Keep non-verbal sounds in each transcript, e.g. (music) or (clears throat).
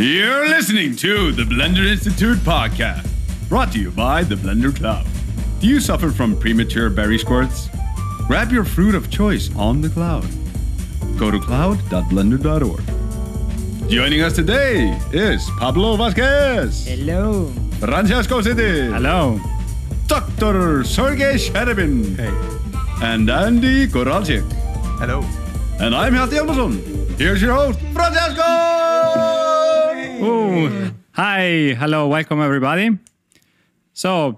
You're listening to the Blender Institute podcast, brought to you by the Blender Club. Do you suffer from premature berry squirts? Grab your fruit of choice on the cloud. Go to cloud.blender.org. Joining us today is Pablo Vazquez, Hello. Francesco Siddi, Hello. Dr. Sergey Sharybin, Hey. and Andy Goralczyk. Hello. And I'm Hjalti Hjálmarsson. Here's your host, Francesco! Ooh. Hi. Hello. Welcome, everybody. So,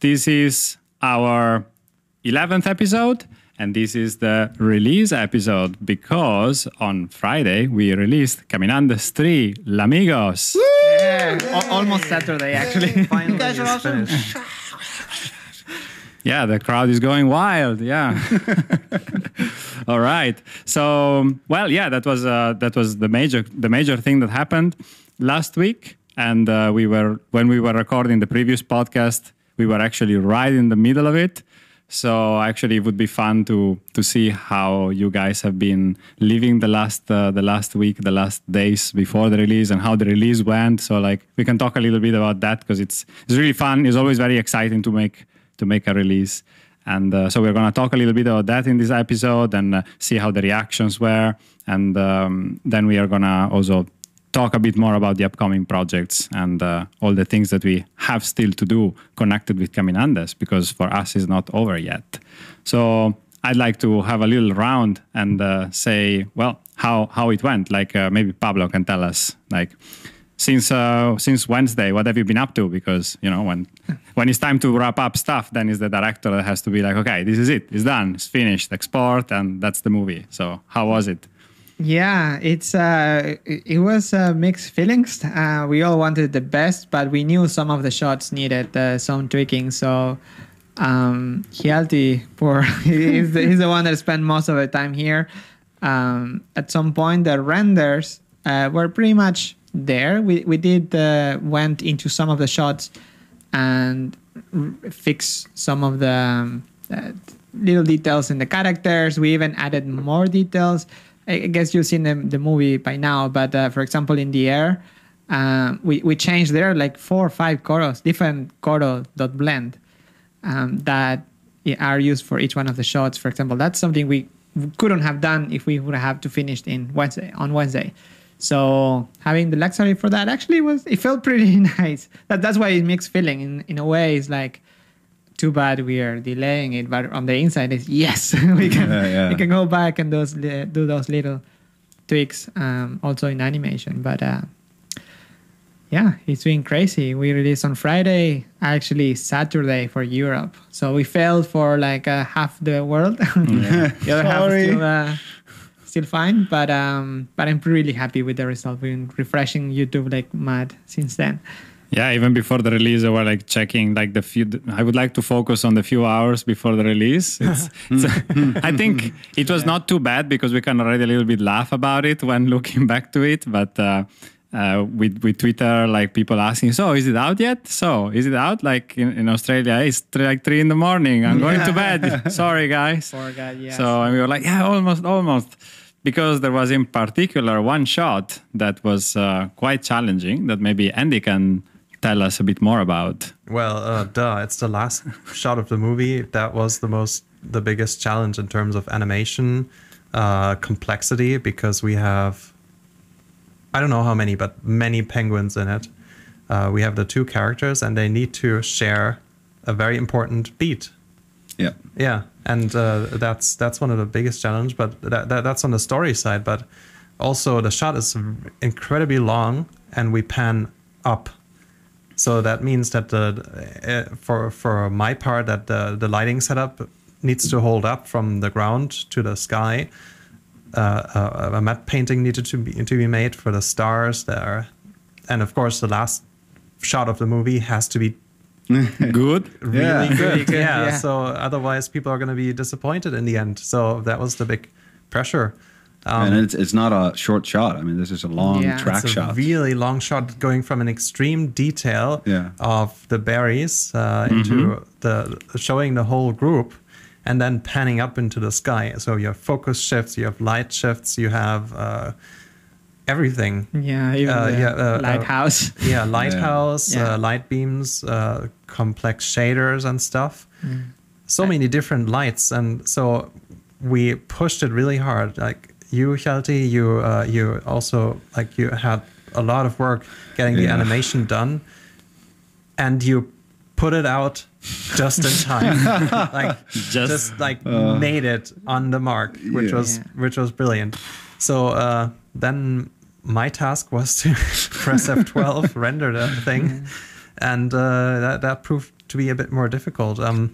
this is our 11th episode, and this is the release episode because on Friday we released Caminandes 3 Llamigos. Yeah, al- almost Saturday actually. Finally, it's finished. (laughs) Yeah, the crowd is going wild. Yeah. (laughs) All right. So, well, yeah, that was uh, that was the major the major thing that happened last week, and uh, we were when we were recording the previous podcast, we were actually right in the middle of it. So actually, it would be fun to to see how you guys have been living the last uh, the last week, the last days before the release, and how the release went. So like we can talk a little bit about that because it's it's really fun. It's always very exciting to make to make a release. And uh, so we're to talk a little bit about that in this episode and uh, see how the reactions were. And um, then we are to also talk a bit more about the upcoming projects and uh, all the things that we have still to do connected with Caminandes because for us it's not over yet. So I'd like to have a little round and uh, say, well, how, how it went. Like uh, maybe Pablo can tell us, like, since uh, since Wednesday, what have you been up to? Because you know when when it's time to wrap up stuff, then it's the director that has to be like, okay, this is it, it's done, it's finished, export, and that's the movie. So how was it? Yeah, it's uh, it was uh, mixed feelings. Uh, we all wanted the best, but we knew some of the shots needed uh, some tweaking. So um, Hjalti, poor, (laughs) he's the, he's the one that spent most of the time here. Um, at some point, the renders uh, were pretty much there. We we did uh, went into some of the shots and r- fix some of the um, uh, little details in the characters. We even added more details. I guess you've seen the, the movie by now, but uh, for example, in the air, um, we, we changed there like four or five Koros, different Koro dot blend um, that are used for each one of the shots. For example, that's something we couldn't have done if we would have to finish in Wednesday on Wednesday. So having the luxury for that actually was it felt pretty (laughs) nice. That that's why it mixed feeling in in a way. It's like too bad we are delaying it, but on the inside is yes (laughs) we can Yeah, yeah. we can go back and those do those little tweaks um, also in animation. But uh, yeah, it's been crazy. We released on Friday, actually Saturday for Europe. So we failed for like uh, half the world. (laughs) the other half (laughs) still, uh, still fine, but um, but I'm really happy with the result. We've been refreshing YouTube like mad since then. Yeah, even before the release, I was like checking like the few. I would like to focus on the few hours before the release. (laughs) It's, it's, I think it was not too bad because we can already a little bit laugh about it when (laughs) looking back to it. But uh, uh, with with Twitter, like people asking, "So is it out yet? So is it out?" Like in, in Australia, it's three, like three in the morning. I'm going to bed. (laughs) Sorry, guys. Guy, yes. So and we were like, yeah, almost, almost. Because there was in particular one shot that was uh, quite challenging that maybe Andy can tell us a bit more about. Well, uh, duh, it's the last shot of the movie. That was the most, the biggest challenge in terms of animation uh, complexity because we have, I don't know how many, but many penguins in it. Uh, we have the two characters and they need to share a very important beat. Yeah. Yeah, and uh, that's that's one of the biggest challenge. But that, that that's on the story side. But also the shot is incredibly long, and we pan up. So that means that the uh, for for my part that the the lighting setup needs to hold up from the ground to the sky. Uh, uh, a matte painting needed to be to be made for the stars there, and of course the last shot of the movie has to be (laughs) Good. (laughs) really Yeah. good. Really good, yeah. yeah. So otherwise, people are going to be disappointed in the end. So that was the big pressure. Um, and it's, it's not a short shot. I mean, this is a long Yeah. track it's a shot. really long shot going from an extreme detail Yeah. of the berries uh, into the showing the whole group and then panning up into the sky. So you have focus shifts, you have light shifts, you have uh, everything. Yeah, even Uh, the yeah, uh, uh, lighthouse. (laughs) Yeah, lighthouse, Yeah. Uh, light beams, uh, complex shaders and stuff. Mm. So many different lights, and so we pushed it really hard. Like you, Hjalti, you uh, you also like you had a lot of work getting the animation done, and you put it out just in time. (laughs) like Just- just, like made it on the mark, which Yeah. was Yeah. which was brilliant. So uh, then my task was to (laughs) press F12, (laughs) render the thing, and uh, that that proved to be a bit more difficult. Um,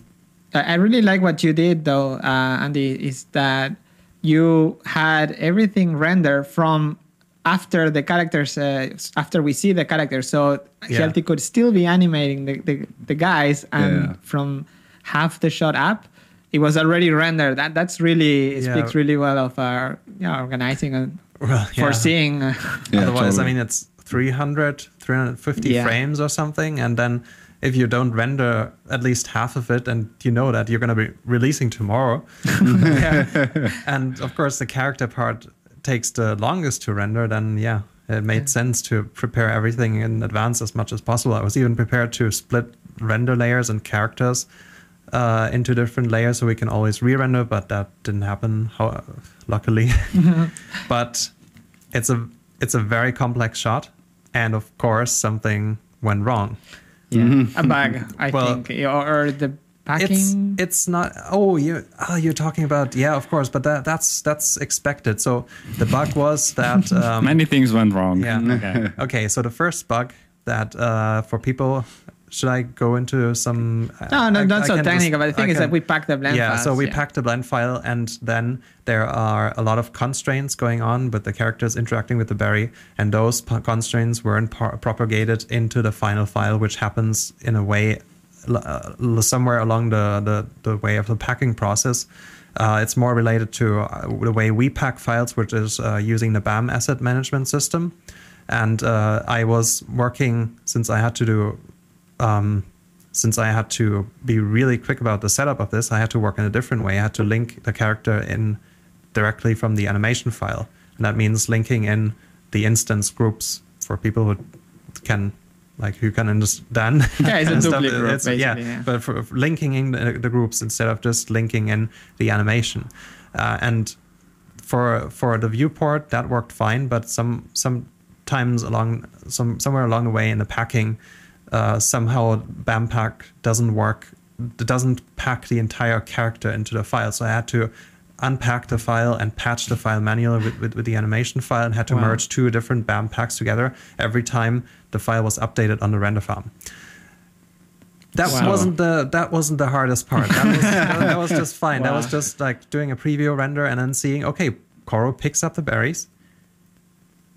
I I really like what you did though, uh, Andy, is that you had everything rendered from after the characters, uh, after we see the characters. So Yeah. Hjalti could still be animating the, the, the guys and Yeah. from half the shot up, it was already rendered. That That's really, it Yeah. speaks really well of our yeah, organizing and well, yeah. foreseeing. Uh, Yeah, Otherwise, totally. I mean, it's 300, 350 Yeah. frames or something, and then if you don't render at least half of it, and you know that you're going to be releasing tomorrow, (laughs) (laughs) and of course the character part takes the longest to render, then yeah, it made sense to prepare everything in advance as much as possible. I was even prepared to split render layers and characters uh, into different layers so we can always re-render, but that didn't happen. How, luckily, (laughs) but it's a it's a very complex shot, and of course something went wrong. Yeah, a bug, I Well, think, or, or the It's packing. it's not. Oh, you oh, you're talking about yeah, of course, but that that's that's expected. So the bug (laughs) was that um, Many things went wrong. Yeah. Okay. okay. So the first bug that uh, for people. Should I go into some? no, no, I- not I so technical, just- but the thing I is that we pack the blend file. yeah files, so we yeah. packed the blend file and then there are a lot of constraints going on with the characters interacting with the berry and those p- constraints weren't propagated into the final file which happens in a way l- uh, somewhere along the, the, the way of the packing process uh, it's more related to uh, the way we pack files which is uh, using the bam asset management system and uh, i was working since i had to do um, since I had to be really quick about the setup of this, I had to work in a different way. I had to link the character in directly from the animation file. And that means linking in the instance groups for people who can like who can understand. (laughs) Yeah, it's a (laughs) stuff. duplicate group, It's- yeah, yeah. but for, for linking in the, the groups instead of just linking in the animation. Uh, and for for the viewport that worked fine, but some sometimes along some somewhere along the way in the packing, uh, somehow BAMPack doesn't work. It doesn't pack the entire character into the file, so I had to unpack the file and patch the file manually with, with, with the animation file and had to Wow. merge two different BAM packs together every time the file was updated on the render farm. That Wow. wasn't the that wasn't the hardest part. That was, that, that was (laughs) just fine. That was just like doing a preview render and then seeing, okay, Koro picks up the berries,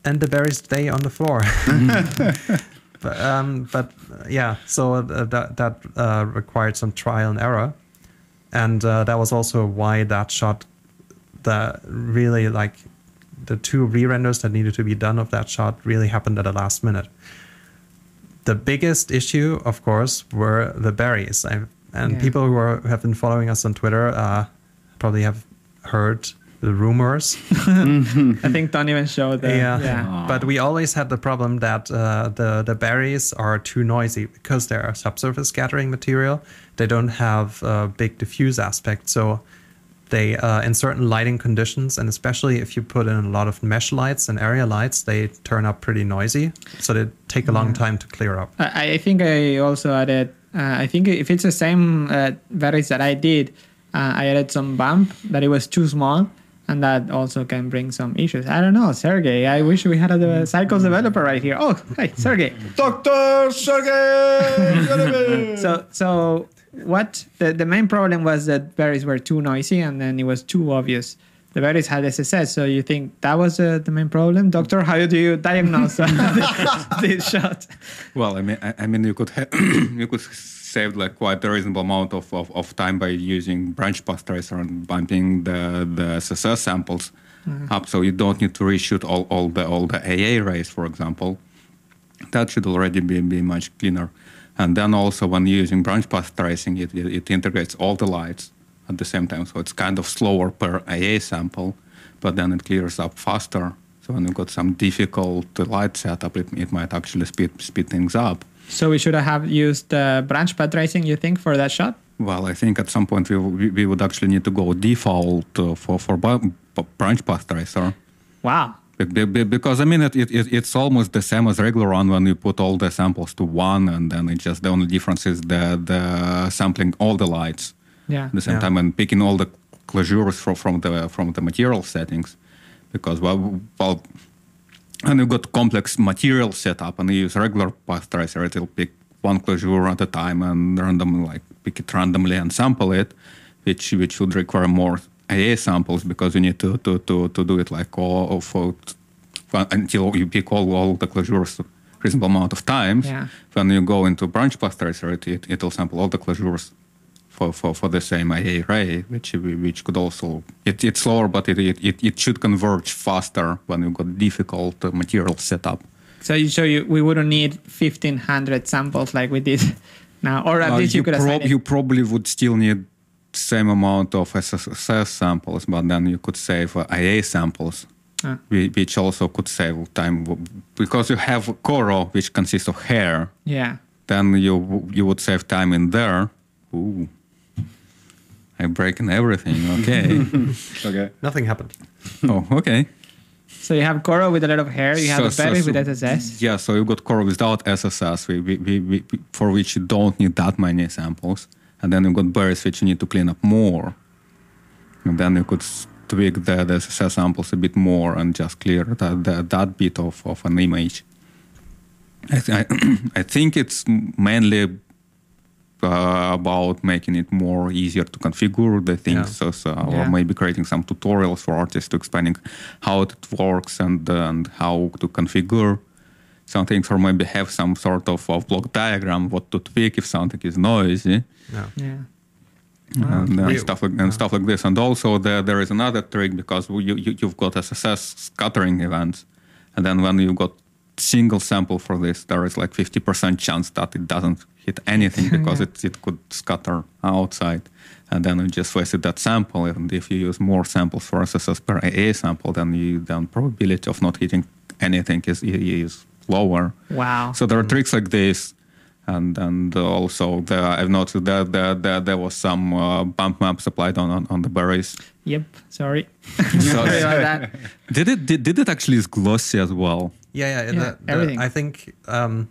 and the berries stay on the floor. (laughs) (laughs) but um, but yeah, so uh, that that uh, required some trial and error, and uh, that was also why that shot, the really like the two re-renders that needed to be done of that shot really happened at the last minute the biggest issue, of course, were the berries. I, and Yeah. people who, are, who have been following us on Twitter uh, probably have heard the rumors. (laughs) I think don't even show the yeah. yeah. But we always had the problem that uh, the, the berries are too noisy because they are subsurface scattering material. They don't have a big diffuse aspect. So they, uh, in certain lighting conditions, and especially if you put in a lot of mesh lights and area lights, they turn up pretty noisy. So they take a long time to clear up. I, I think I also added. Uh, I think if it's the same uh, varies that I did, uh, I added some bump that it was too small, and that also can bring some issues. I don't know, Sergey. I wish we had a de- Cycles developer right here. Oh, hey, Sergey. (laughs) Dr. Sergey! (laughs) So, so what the, the main problem was that berries were too noisy, and then it was too obvious. The berries had SSS, so you think that was uh, the main problem, Doctor? How do you diagnose (laughs) this shot? Well, I mean, I, I mean, you could ha- (coughs) you could save like quite a reasonable amount of, of, of time by using branch path tracer and bumping the the SSS samples mm-hmm. up, so you don't need to reshoot all, all the all the AA rays, for example. That should already be, be much cleaner. And then also when using branch path tracing, it, it, it integrates all the lights at the same time, so it's kind of slower per AA sample, but then it clears up faster. So when you've got some difficult light setup, it, it might actually speed speed things up. So we should have used uh, branch path tracing, you think, for that shot? Well, I think at some point we, we, we would actually need to go default uh, for for bu- bu- branch path tracer. Wow. Be- be- be- Because I mean, it, it, it, it's almost the same as regular one when you put all the samples to one, and then it just the only difference is the the sampling all the lights Yeah. at the same Yeah. time and picking all the closures from, from the from the material settings. Because well, well, and you've got complex material setup, and you use regular path tracer, it'll pick one closure at a time and random like pick it randomly and sample it, which which would require more AA samples because you need to to to, to do it like all for until you pick all all the closures reasonable amount of times. Yeah. When you go into branch path tracer, it, it it'll sample all the closures for, for, for the same AA ray, which which could also it, it's slower, but it, it, it, should converge faster when you've got difficult uh, material setup. So you show you we wouldn't need fifteen hundred samples like we did (laughs) now, or at Uh, least you, could assign prob- you probably would still need same amount of SSS samples, but then you could save uh, AA samples, Ah. which also could save time because you have Koro, which consists of hair. yeah. Then you you would save time in there. Ooh, I'm breaking everything. (laughs) Okay. Okay. Nothing happened. oh, okay. So you have Koro with a lot of hair. You have So- a so- berry so- with SSS. Yeah, so you've got Koro without SSS, we, we, we, we, for which you don't need that many samples. And then you've got berries which you need to clean up more. And then you could tweak the, the SSS samples a bit more and just clear that, that, that bit of, of an image. I, th- I, (clears throat) I think it's mainly about making it more easier to configure the things, Yeah. so, so Yeah. or maybe creating some tutorials for artists to explaining how it works and and how to configure some things, or maybe have some sort of, of block diagram what to tweak if something is noisy Yeah. Yeah. and, uh, We- stuff like and stuff like this. And also there there is another trick because you, you you've got SSS scattering events, and then when you got single sample for this, there is like fifty percent chance that it doesn't hit anything because it it could scatter outside, and then you just wasted that sample. And if you use more samples for SSS per AA sample, then you then probability of not hitting anything is is lower. Wow. So there are tricks like this, and and also the, I've noticed that there, there, there was some uh, bump maps applied on, on, on the berries. Yep. Sorry. (laughs) So (laughs) Sorry about that. did it did, did it actually is glossy as well? Yeah, yeah. Yeah, the- the- everything. I think. Um,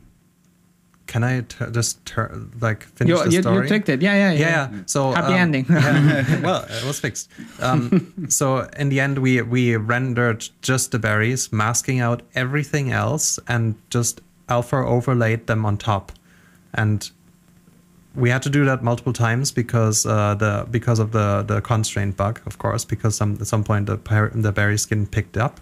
can I t- just tur- like finish You, the you, story? you tricked it. Yeah, yeah, yeah. yeah. So Happy um, ending. yeah. (laughs) well, it was fixed. Um, (laughs) so in the end, we we rendered just the berries, masking out everything else, and just alpha overlaid them on top. And we had to do that multiple times because uh, the because of the the constraint bug, of course, because some at some point the the berry skin picked up.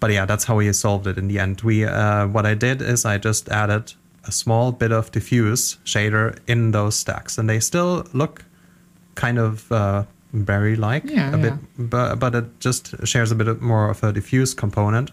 But yeah, that's how we solved it in the end. We uh, what I did is I just added a small bit of diffuse shader in those stacks, and they still look kind of uh, berry like Yeah, a bit, but but it just shares a bit more of a diffuse component,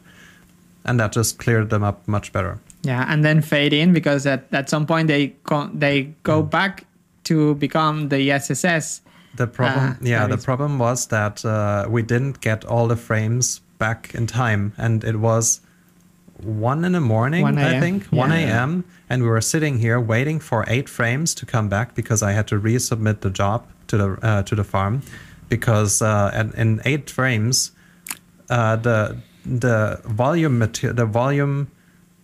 and that just cleared them up much better. Yeah, and then fade in because at, at some point they go, they go back to become the SSS. The problem, Ah, yeah, the problem was that uh, we didn't get all the frames back in time, and it was one in the morning, I think, one yeah. a.m., and we were sitting here waiting for eight frames to come back because I had to resubmit the job to the uh, to the farm because uh, and in eight frames, uh, the the volume mater- the volume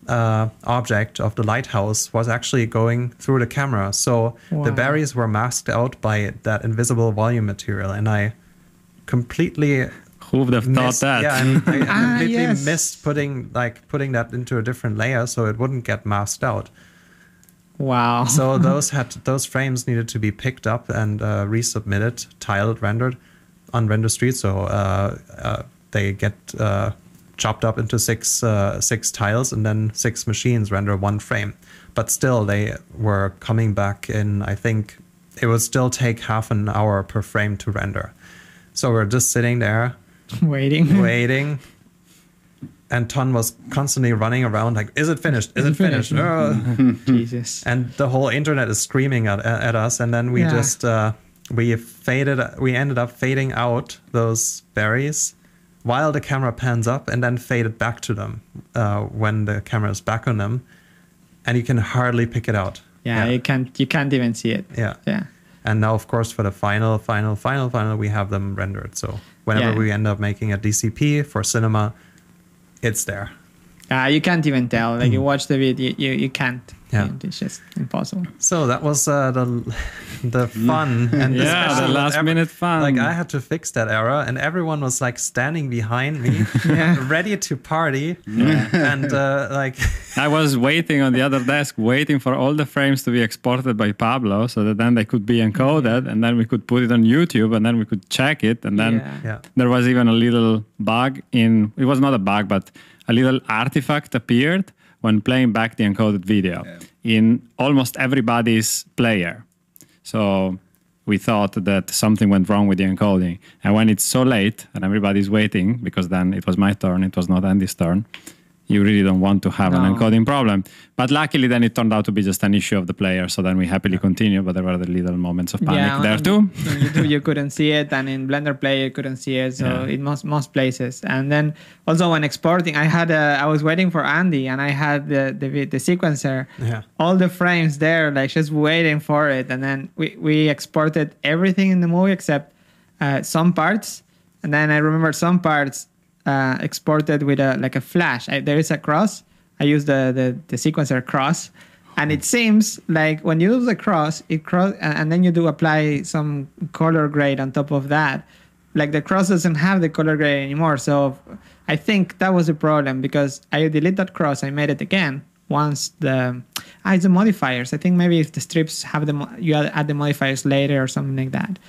uh, object of the lighthouse was actually going through the camera. So the berries were masked out by that invisible volume material, and I completely Who would have thought missed, that? Yeah, and I (laughs) Ah, completely yes. missed putting like putting that into a different layer so it wouldn't get masked out. Wow. So (laughs) those had those frames needed to be picked up and uh, resubmitted, tiled, rendered on Render Street. So uh, uh, they get uh, chopped up into six uh, six tiles, and then six machines render one frame. But still, they were coming back in. I think it would still take half an hour per frame to render. So we're just sitting there (laughs) waiting. waiting. And Ton was constantly running around like, "Is it finished? Is it finished?" Oh. (laughs) Jesus. and the whole internet is screaming at, at us and then we Yeah. just uh, we faded we ended up fading out those berries while the camera pans up and then faded back to them uh, when the camera is back on them, and you can hardly pick it out. Yeah, you can't you can't even see it. Yeah. Yeah. And now, of course, for the final, final, final, final, we have them rendered. So whenever Yeah. we end up making a DCP for cinema, it's there. Uh, you can't even tell. Like you (clears throat) watch the video, you, you can't. Yeah. It's just impossible. So that was uh, the the fun (laughs) and the Yeah, the last ever- minute fun. Like I had to fix that error, and everyone was like standing behind me, (laughs) Yeah. ready to party, and uh, like (laughs) I was waiting on the other desk, waiting for all the frames to be exported by Pablo, so that then they could be encoded, and then we could put it on YouTube, and then we could check it, and then Yeah. Yeah. there was even a little bug in. It was not a bug, but a little artifact appeared when playing back the encoded video in almost everybody's player. So we thought that something went wrong with the encoding. And when it's so late and everybody's waiting, because then it was my turn, it was not Andy's turn, you really don't want to have an encoding problem. But luckily, then it turned out to be just an issue of the player. So then we happily continued, but there were the little moments of panic yeah, there on- too. On YouTube, you couldn't see it, and in Blender Play, you couldn't see it. So Yeah. in most most places, and then also when exporting, I had a, I was waiting for Andy, and I had the the, the sequencer, Yeah. all the frames there, like just waiting for it, and then we we exported everything in the movie except uh, some parts, and then I remember some parts uh, exported with a like a flash. I, there is a cross. I use the the, the sequencer cross. And it seems like when you use the cross, it cross, and then you do apply some color grade on top of that. Like the cross doesn't have the color grade anymore. So I think that was the problem because I delete that cross, I made it again once the ah, it's the modifiers. I think maybe if the strips have the you add the modifiers later or something like that.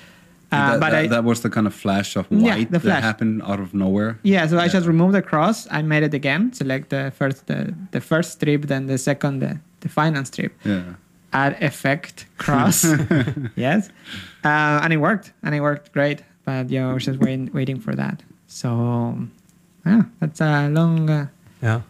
Uh, that, but that, I, that was the kind of flash of Yeah, white the flash. that happened out of nowhere. Yeah, so I just removed the cross. I made it again. Select the first the, the first strip, then the second the, the final strip. Yeah. Add effect cross. (laughs) yes, uh, and it worked, and it worked great. But yeah, I was just waiting waiting for that. So yeah, that's a long. Uh, Yeah.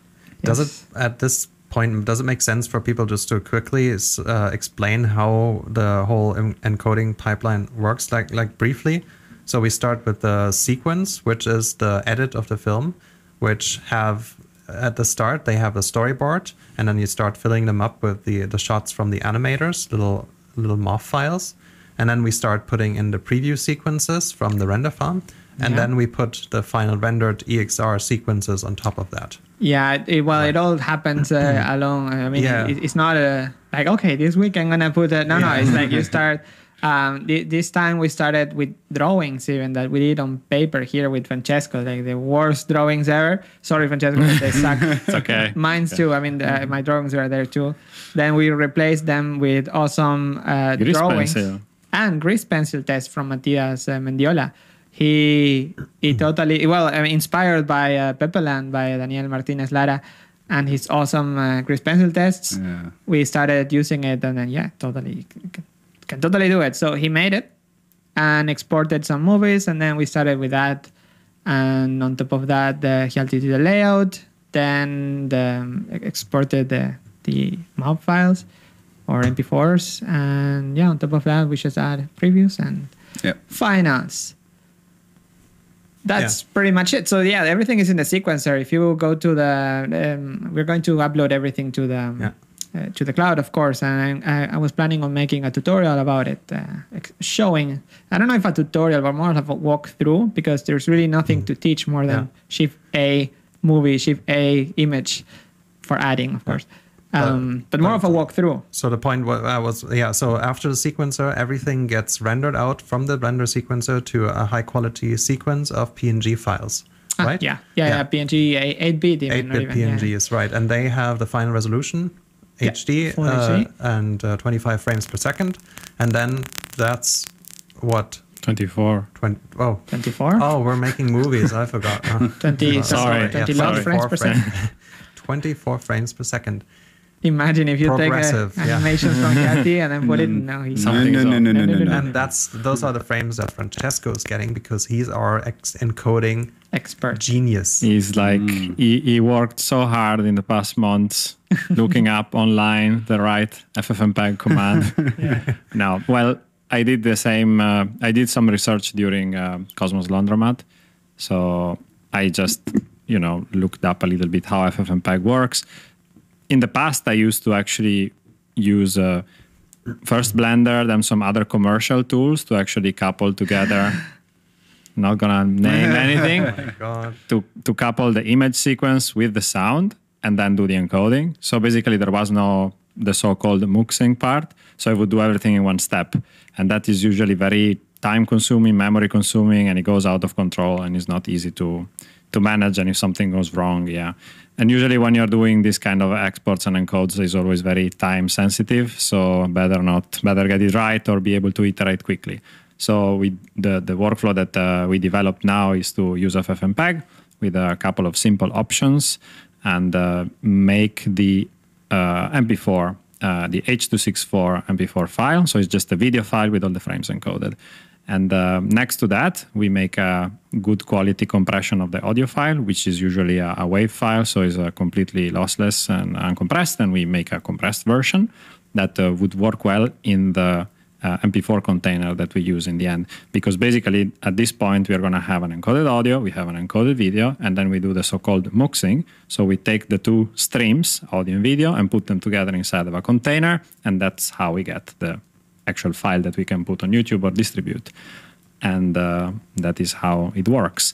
Does it at this point does it make sense for people just to quickly uh, explain how the whole en- encoding pipeline works like like briefly? So we start with the sequence, which is the edit of the film, which have at the start they have a storyboard, and then you start filling them up with the the shots from the animators, little little MOV files, and then we start putting in the preview sequences from the render farm, and Yeah. then we put the final rendered EXR sequences on top of that. Yeah, it, well, it all happens uh, (clears throat) along. I mean, Yeah. it, it's not a like okay, this week I'm gonna put it. No, no, it's like you (laughs) start. Um, thi- this time we started with drawings, even that we did on paper here with Francesco, like the worst drawings ever. Sorry, Francesco, they (laughs) suck. It's okay. Mine's too. I mean, the, my drawings were there too. Then we replaced them with awesome uh, drawings pencil. and grease pencil test from Matias uh, Mendiola. He he totally well inspired by uh, Pepeland by Daniel Martinez Lara and his awesome uh, grease pencil tests. Yeah. We started using it and then yeah, totally can, can totally do it. So he made it and exported some movies and then we started with that and on top of that the, he do the layout then the um, exported the the mob files or mp4s and yeah on top of that we just add previews and Yeah. finals that's pretty much it. So yeah everything is in the sequencer. If you go to the um, we're going to upload everything to the Yeah. uh, to the cloud of course. And I, I was planning on making a tutorial about it uh, showing i don't know if a tutorial but more of a walkthrough because there's really nothing to teach more than Yeah. shift a movie shift a image for adding of course um, but, more of a walkthrough So the point wa- uh, was, yeah. So after the sequencer, everything gets rendered out from the render sequencer to a high quality sequence of PNG files, Ah, right? yeah yeah yeah, png 8 bit eight bit even, yeah. PNGs, right? And they have the final resolution, Yeah, HD, uh, HD. and uh, 25 frames per second, and then that's what 24. 20. Oh, 24 oh, we're making movies. I forgot. Uh, (laughs) 20 uh, (laughs) Sorry, 20 yeah, sorry. frames per second (laughs) 24 frames per second. Imagine if you take Progressive, yeah. animations from (laughs) Hjalti and then put it in now he no, no, no, no, no, no, no. And that's those are the frames that Francesco is getting because he's our ex- encoding expert genius. He's like, Mm. he, he worked so hard in the past months (laughs) looking up online the right FFmpeg command. (laughs) No, well, I did the same. Uh, I did some research during uh, Cosmos Laundromat. So I just you know looked up a little bit how FFmpeg works. In the past, I used to actually use uh, first Blender, then some other commercial tools to actually couple together. (laughs) Not gonna name anything (laughs) God. to to couple the image sequence with the sound and then do the encoding. So basically, there was no the so-called muxing part. So I would do everything in one step, and that is usually very time-consuming, memory-consuming, and it goes out of control and is not easy to to manage. And if something goes wrong, yeah. And usually, when you're doing this kind of exports and encodes, is always very time sensitive. So better not, better get it right or be able to iterate quickly. So we, the, the workflow that uh, we developed now is to use FFmpeg with a couple of simple options and uh, make the uh, MP4, uh, the H264 MP4 file. So it's just a video file with all the frames encoded. And uh, next to that, we make a good quality compression of the audio file, which is usually a, a WAV file, so it's uh, completely lossless and uncompressed. And we make a compressed version that uh, would work well in the uh, MP4 container that we use in the end. Because basically, at this point, we are going to have an encoded audio, we have an encoded video, and then we do the so called muxing. So we take the two streams, audio and video, and put them together inside of a container, and that's how we get the actual file that we can put on YouTube or distribute. And uh, that is how it works.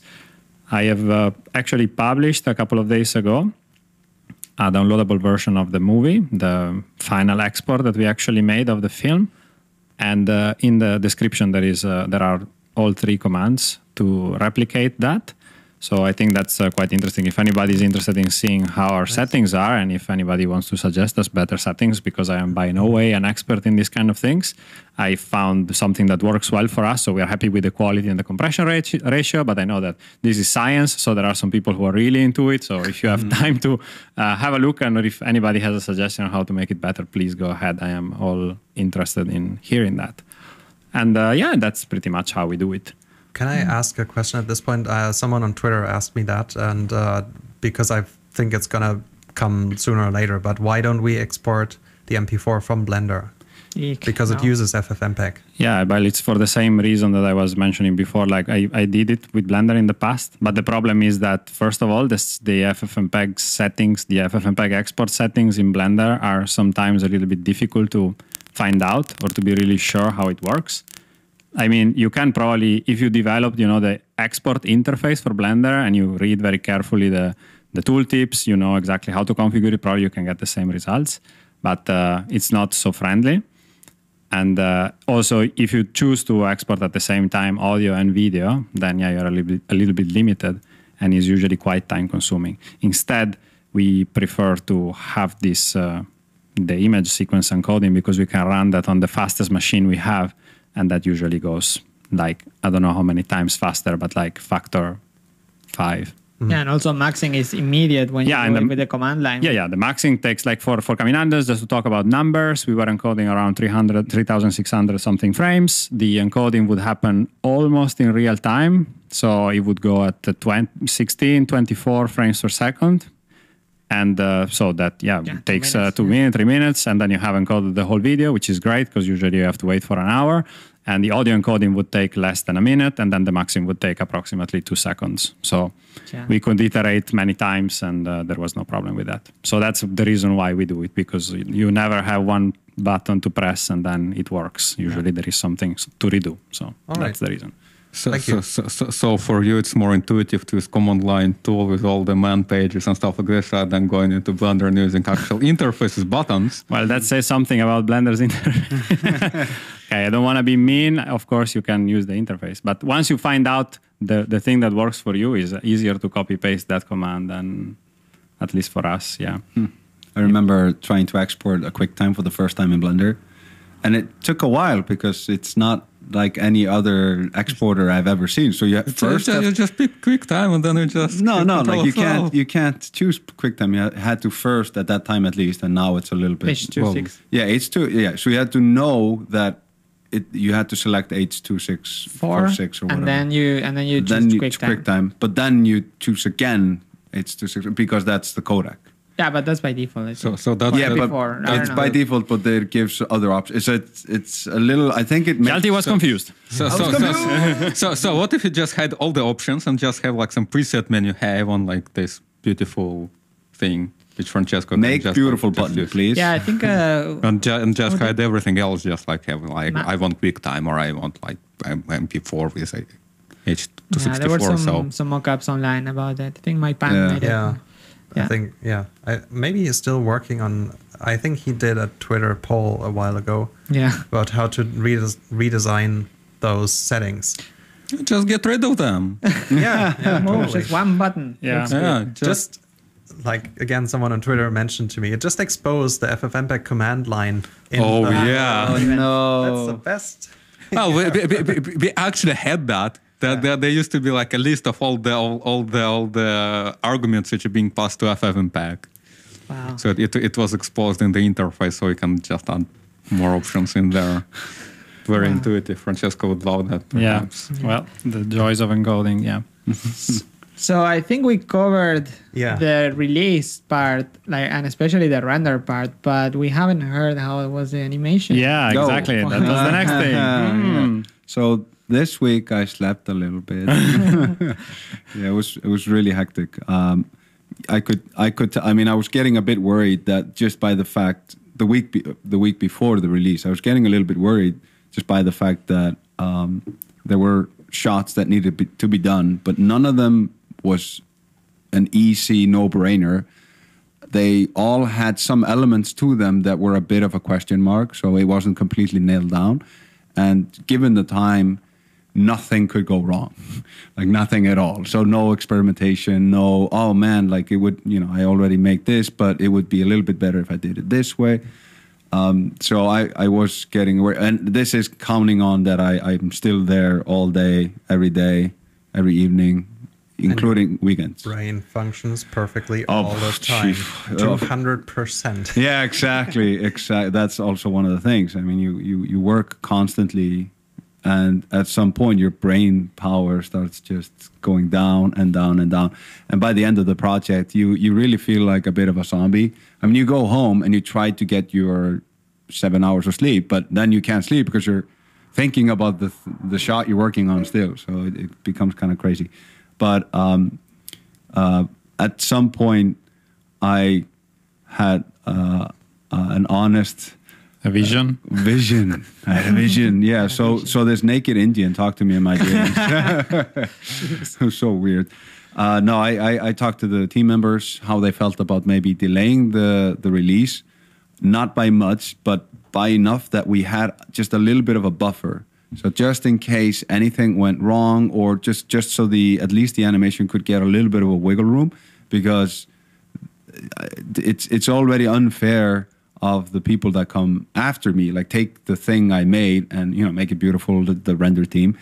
I have uh, actually published a couple of days ago a downloadable version of the movie, the final export that we actually made of the film. And uh, in the description, there is uh, there are all three commands to replicate that. So I think that's uh, quite interesting. If anybody is interested in seeing how our settings are, and if anybody wants to suggest us better settings, because I am by no way an expert in these kind of things, I found something that works well for us. So we are happy with the quality and the compression ratio. But I know that this is science, so there are some people who are really into it. So if you have time to uh, have a look, and if anybody has a suggestion on how to make it better, please go ahead. I am all interested in hearing that. And uh, yeah, that's pretty much how we do it. Can I ask a question at this point? Uh, someone on Twitter asked me that, and uh, because I think it's gonna come sooner or later, but why don't we export the MP4 from Blender? Eek, Because it uses FFmpeg. Yeah, but it's for the same reason that I was mentioning before. Like I, I did it with Blender in the past, but the problem is that first of all, this, the FFmpeg settings, the FFmpeg export settings in Blender are sometimes a little bit difficult to find out or to be really sure how it works. I mean, you can probably, if you develop, you know, the export interface for Blender and you read very carefully the the tooltips, you know exactly how to configure it. Probably you can get the same results, but uh, it's not so friendly. And uh, also, if you choose to export at the same time audio and video, then yeah, you're a little bit, a little bit limited, and is usually quite time consuming. Instead, we prefer to have this uh, the image sequence encoding because we can run that on the fastest machine we have, and that usually goes like I don't know how many times faster, but like factor five. Yeah, and also muxing is immediate when Yeah, you and do the- with the command line. Yeah, yeah. The muxing takes like for for Caminandes, just to talk about numbers, we were encoding around 300, 3,600 something frames. The encoding would happen almost in real time. So it would go at the 20, 16, 24 frames per second. And uh, so that, yeah, Yeah, it two takes uh, two yeah. minutes, three minutes. And then you have encoded the whole video, which is great because usually you have to wait for an hour. And the audio encoding would take less than a minute. And then the muxing would take approximately two seconds. So Yeah. we could iterate many times and uh, there was no problem with that so that's the reason why we do it because you never have one button to press and then it works usually there is something to redo so All that's right. the reason So, Thank so, you. so, so, so for you, it's more intuitive to use command line tool with all the man pages and stuff like this rather than going into Blender and using actual (laughs) interfaces buttons. well that says something about blender's interface (laughs) okay i don't want to be mean of course you can use the interface but once you find out the, the thing that works for you is easier to copy paste that command than at least for us yeah hmm. I remember trying to export a QuickTime for the first time in Blender, and it took a while because it's not like any other exporter I've ever seen. So you It's first just, you just pick QuickTime and then you just no, no, like you flow. can't you can't choose QuickTime. You had to first at that time at least, and now it's a little bit. H2 well, six. Yeah, H two. Yeah, so you had to know that it. You had to select H two six Four, four six or whatever. and then you and then you choose then you QuickTime. QuickTime, but then you choose again H two six because that's the codec. Yeah, but that's by default. So so that's yeah, but before, I it's by default, but it gives other options. So it's it's a little. I think it. makes Hjalti was so- confused. So, so, so, so, so what if you just had all the options and just have like some preset menu have on like this beautiful thing which Francesco can Make just, beautiful just button, use. please. Yeah, I think. Uh, (laughs) And, ju- and just Okay. hide everything else, just like have like Ma- I want QuickTime or I want like MP4 with a H264. yeah, there were some so some mock-ups online about that. I think my pan Yeah. made it. Yeah. Yeah. I think yeah. I, maybe he's still working on. I think he did a Twitter poll a while ago Yeah. about how to redes- redesign those settings. just get rid of them. (laughs) Yeah, yeah, Oh, (laughs) totally. just one button. Yeah. Yeah, just, Just like again, someone on Twitter mentioned to me, it just exposed the FFmpeg command line. In Oh, the, yeah. Oh That's the best. well, we, we, we, we- we actually had that. That there, there used to be like a list of all the all, all the all the arguments which are being passed to FFmpeg. Wow. So it, it was exposed in the interface, so you can just add more options in there. Very Wow. intuitive. Francesco would love that. Yeah. Perhaps. Well, the joys of encoding. Yeah. (laughs) So I think we covered Yeah. the release part, like, and especially the render part, but we haven't heard how it was the animation. Yeah. Go. Exactly. That was the next thing. (laughs) Hmm. So this week I slept a little bit. (laughs) (laughs) yeah, it was it was really hectic. Um, I could I could t- I mean I was getting a bit worried that just by the fact the week be- the week before the release I was getting a little bit worried just by the fact that um, there were shots that needed be, to be done, but none of them was an easy no brainer they all had some elements to them that were a bit of a question mark, so it wasn't completely nailed down. And given the time, nothing could go wrong, (laughs) like nothing at all. So no experimentation, no oh man, like it would you know I already make this, but it would be a little bit better if I did it this way. Um, so I, I was getting aware, and this is counting on that I, I'm still there all day, every day, every evening, including weekends. Brain functions perfectly Oh, all the time. gee. Two hundred percent. Yeah, exactly. (laughs) Exactly. That's also one of the things. I mean, you, you, you work constantly, and at some point, your brain power starts just going down and down and down. And by the end of the project, you, you really feel like a bit of a zombie. I mean, you go home and you try to get your seven hours of sleep, but then you can't sleep because you're thinking about the, the shot you're working on still. So it, it becomes kind of crazy. But um, uh, at some point, I had uh, uh, an honest A vision. vision. I had a vision. Yeah. (laughs) So so this naked Indian talked to me in my dreams. it was (laughs) (laughs) so weird. Uh, no, I, I I talked to the team members how they felt about maybe delaying the the release, not by much, but by enough that we had just a little bit of a buffer. So just in case anything went wrong, or just just so the at least the animation could get a little bit of a wiggle room, because it's it's already unfair of the people that come after me like take the thing i made and you know make it beautiful the, the render team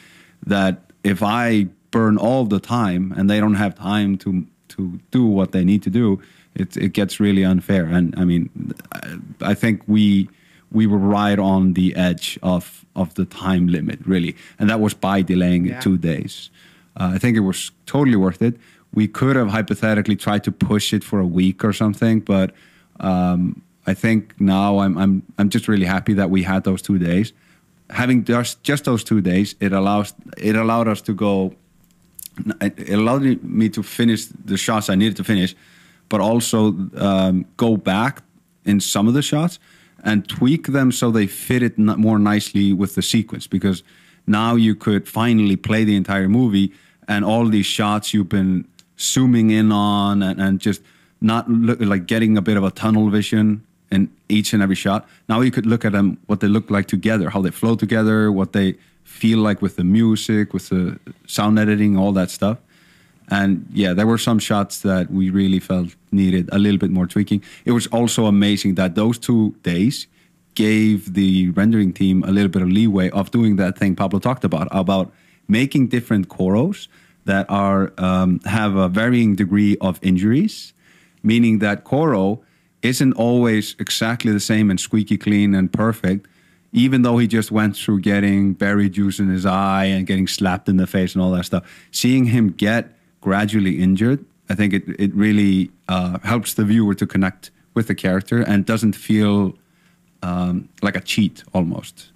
that if i burn all the time and they don't have time to to do what they need to do it it gets really unfair and i mean i, I think we we were right on the edge of of the time limit really and that was by delaying Yeah. it two days uh, I think it was totally worth it. We could have hypothetically tried to push it for a week or something, but um, I think now I'm I'm I'm just really happy that we had those two days. Having just just those two days, it allows it allowed us to go. It allowed me to finish the shots I needed to finish, but also um, go back in some of the shots and tweak them so they fit it more nicely with the sequence because now you could finally play the entire movie and all these shots you've been zooming in on and, and just not look like getting a bit of a tunnel vision in each and every shot now you could look at them what they look like together how they flow together what they feel like with the music with the sound editing all that stuff and yeah, there were some shots that we really felt needed a little bit more tweaking. It was also amazing that those two days gave the rendering team a little bit of leeway of doing that thing Pablo talked about about making different Koros that are um, have a varying degree of injuries, meaning that Koro isn't always exactly the same and squeaky clean and perfect, even though he just went through getting berry juice in his eye and getting slapped in the face and all that stuff. Seeing him get gradually injured I think it it really uh, helps the viewer to connect with the character and doesn't feel um, like a cheat almost.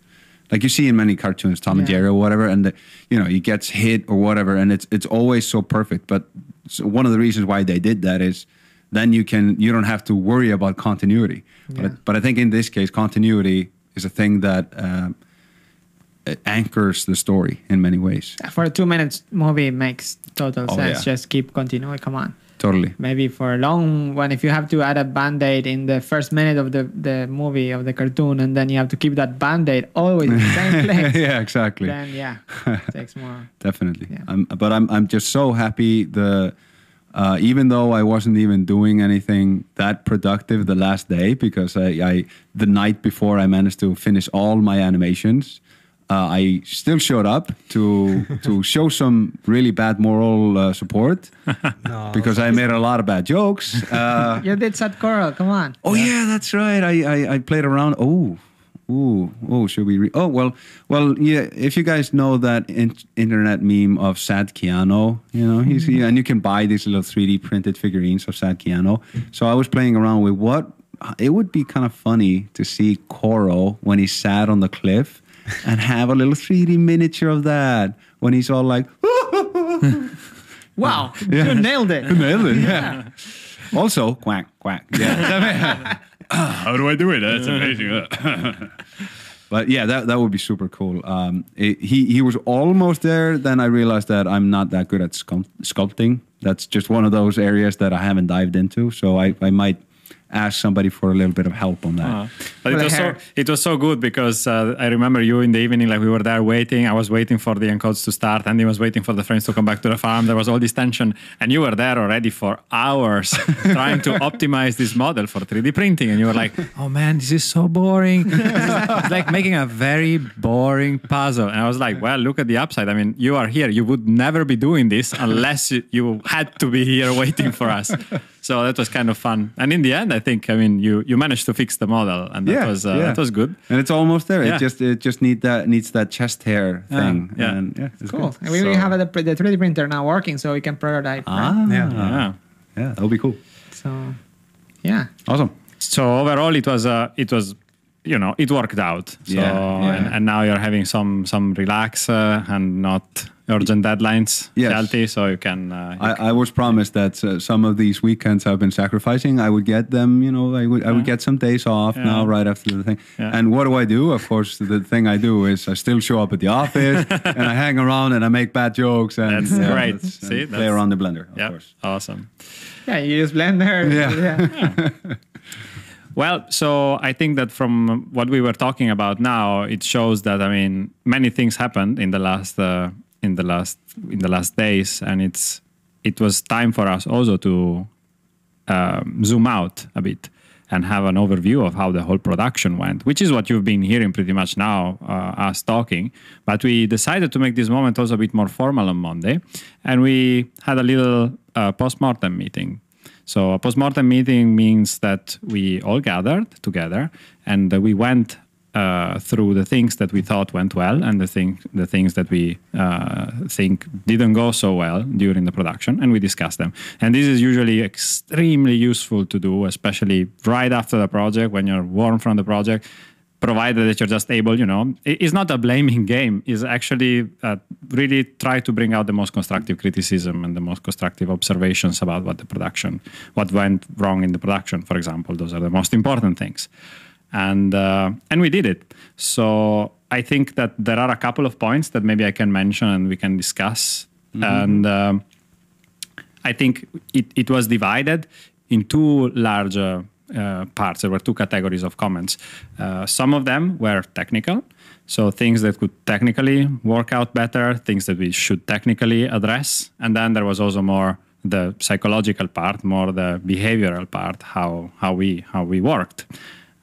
Like you see in many cartoons, Tom and Jerry or whatever, and the, you know he gets hit or whatever, and it's it's always so perfect. But so one of the reasons why they did that is then you can you don't have to worry about continuity. Yeah. But but I think in this case, continuity is a thing that um, anchors the story in many ways. For a two minutes movie, it makes total Oh, sense. yeah. Just keep continuing. Come on. Totally. Maybe for a long one, if you have to add a band aid in the first minute of the, the movie of the cartoon, and then you have to keep that band aid always in the same (laughs) place, yeah, exactly. then yeah, (laughs) takes more. definitely. Yeah. I'm, but I'm I'm just so happy the uh, even though I wasn't even doing anything that productive the last day because I, I the night before I managed to finish all my animations. Uh, I still showed up to (laughs) to show some really bad moral uh, support (laughs) No. because I made a lot of bad jokes. Uh, (laughs) You did Sad Koro. Come on. Oh yeah, that's right. I, I, I played around. Oh, ooh, oh, should we? Re- oh well, well yeah. If you guys know that in- internet meme of Sad Keanu, you know he's he, and you can buy these little three D printed figurines of Sad Keanu. So I was playing around with what uh, it would be kind of funny to see Koro when he's sat on the cliff and have a little three D miniature of that when he's all like. (laughs) Wow, (laughs) Yeah. you nailed it. (laughs) Nailed it, yeah. Also, quack, quack. Yeah. (coughs) How do I do it? That's amazing. (laughs) But yeah, that that would be super cool. Um, it, he he was almost there. Then I realized that I'm not that good at sculpt, sculpting. That's just one of those areas that I haven't dived into. So I, I might ask somebody for a little bit of help on that. Uh, but For it the was, so, it was so good because uh, I remember you in the evening, like we were there waiting. I was waiting for the encodes to start. and he was waiting for the friends to come back to the farm. There was all this tension. And you were there already for hours (laughs) trying to optimize this model for 3D printing. And you were like, oh man, this is so boring. (laughs) It's like making a very boring puzzle. And I was like, well, look at the upside. I mean, you are here. You would never be doing this unless you, you had to be here waiting for us. So that was kind of fun. And in the end, I think, I mean, you, you managed to fix the model, and that was uh, that was good. And it's almost there. Yeah. It just it just need that needs that chest hair thing. yeah. And yeah, it's Cool. good. And we we So- have the, the 3D printer now working, so we can prototype. right? Ah, Yeah. Yeah. yeah, that would be cool. So, yeah. Awesome. So overall, it was uh, it was you know it worked out. So Yeah, yeah. And, and now you're having some some relax uh, and not urgent deadlines, Yes. Healthy, so you can. Uh, you I, I was promised that uh, some of these weekends I've been sacrificing. I would get them, you know, I would I would get some days off Yeah. now right after the thing. Yeah. And what do I do? Of course, the thing I do is I still show up at the office (laughs) and I hang around and I make bad jokes and That's great. and See, play that's- around the blender. Of yeah, course. awesome. Yeah, you use Blender. Yeah. (laughs) Well, so I think that from what we were talking about now, it shows that I mean many things happened in the last uh, in the last in the last days, and it's it was time for us also to um, zoom out a bit and have an overview of how the whole production went, which is what you've been hearing pretty much now, uh, us talking. But we decided to make this moment also a bit more formal on Monday, and we had a little uh, post-mortem meeting. So a post-mortem meeting means that we all gathered together and we went uh, through the things that we thought went well and the thing, the things that we uh, think didn't go so well during the production, and we discussed them. And this is usually extremely useful to do, especially right after the project when you're warm from the project. Provided that you're just able, you know, it's not a blaming game. It's actually uh, really try to bring out the most constructive criticism and the most constructive observations about what the production, what went wrong in the production. For example, those are the most important things and uh, and we did it. So I think that there are a couple of points that maybe I can mention and we can discuss. And um, I think it, it was divided in two large uh, parts. There were two categories of comments. Uh, some of them were technical, so things that could technically work out better, things that we should technically address. And then there was also more the psychological part, more the behavioral part, how how we how we worked.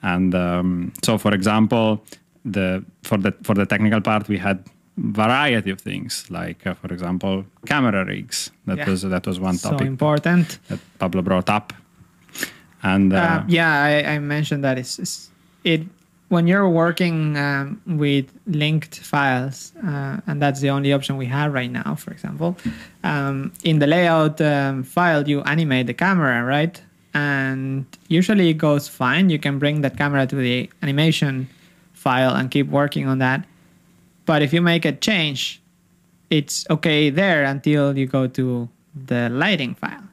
And um, so, for example, the for the for the technical part, we had variety of things, like uh, for example, camera rigs. That Yeah. was that was one topic so important. that Pablo brought up. And uh, Uh, yeah, I, I mentioned that it's, it's it when you're working um, with linked files, uh, and that's the only option we have right now, for example, um, in the layout um, file, you animate the camera, right? And usually it goes fine. You can bring that camera to the animation file and keep working on that. But if you make a change, it's okay there until you go to the lighting file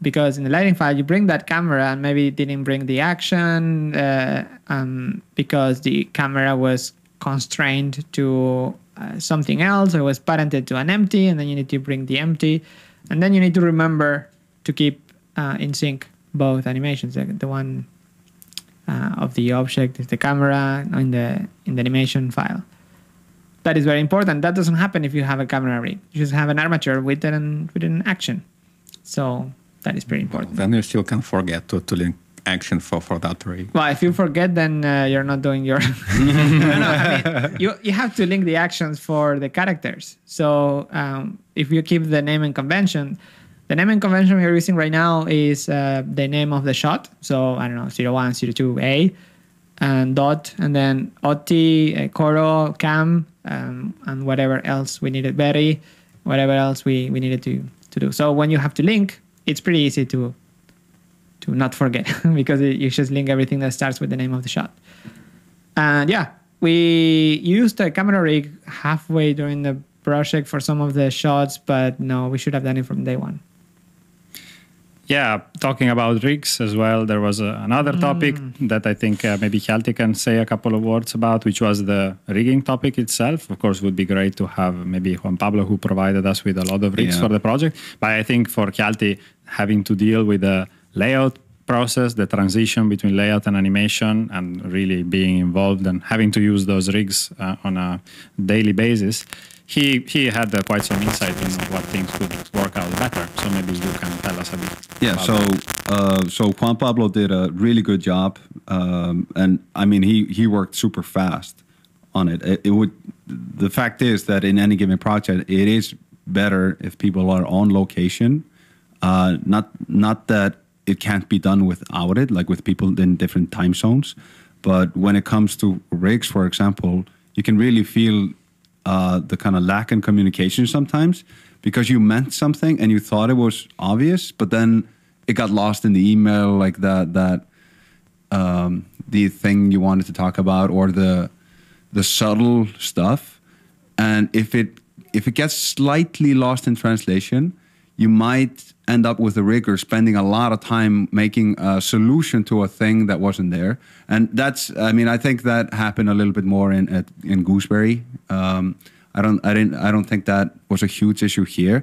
because in the lighting file you bring that camera and maybe it didn't bring the action uh, um, because the camera was constrained to uh, something else or was parented to an empty and then you need to bring the empty. And then you need to remember to keep uh, in sync both animations the, the one uh, of the object is the camera in the in the animation file. That is very important. That doesn't happen if you have a camera rig. You just have an armature with an with an action. So that is pretty important. Then you still can forget to, to link action for, for that rig. Well, if you forget, then uh, you're not doing your. (laughs) no, no, I mean, you, you have to link the actions for the characters. So um, if you keep the naming convention, the naming convention we're using right now is uh, the name of the shot. So I don't know, 01, 02A, and dot, and then OT, uh, Koro, Cam, um, and whatever else we needed, Berry, whatever else we, we needed to, to do. So when you have to link, it's pretty easy to to not forget (laughs) because it, you just link everything that starts with the name of the shot. And yeah, we used a camera rig halfway during the project for some of the shots, but no, we should have done it from day one. Yeah, talking about rigs as well, there was a, another Mm. topic that I think uh, maybe Hjalti can say a couple of words about, which was the rigging topic itself. Of course, would be great to have maybe Juan Pablo, who provided us with a lot of rigs Yeah. for the project. But I think for Hjalti, having to deal with the layout process, the transition between layout and animation, and really being involved and having to use those rigs uh, on a daily basis, he he had uh, quite some insight in what things could work out better. So maybe you can tell us a bit. Yeah, so uh, so Juan Pablo did a really good job, um, and I mean he he worked super fast on it. it. It would the fact is that in any given project, it is better if people are on location. Uh, not not that it can't be done without it, like with people in different time zones, but when it comes to rigs, for example, you can really feel uh, the kind of lack in communication sometimes because you meant something and you thought it was obvious, but then it got lost in the email, like that that um, the thing you wanted to talk about or the the subtle stuff. And if it if it gets slightly lost in translation, you might end up with a rigger spending a lot of time making a solution to a thing that wasn't there. And that's I mean I think that happened a little bit more in at, in Gooseberry. Um, I don't I didn't I don't think that was a huge issue here.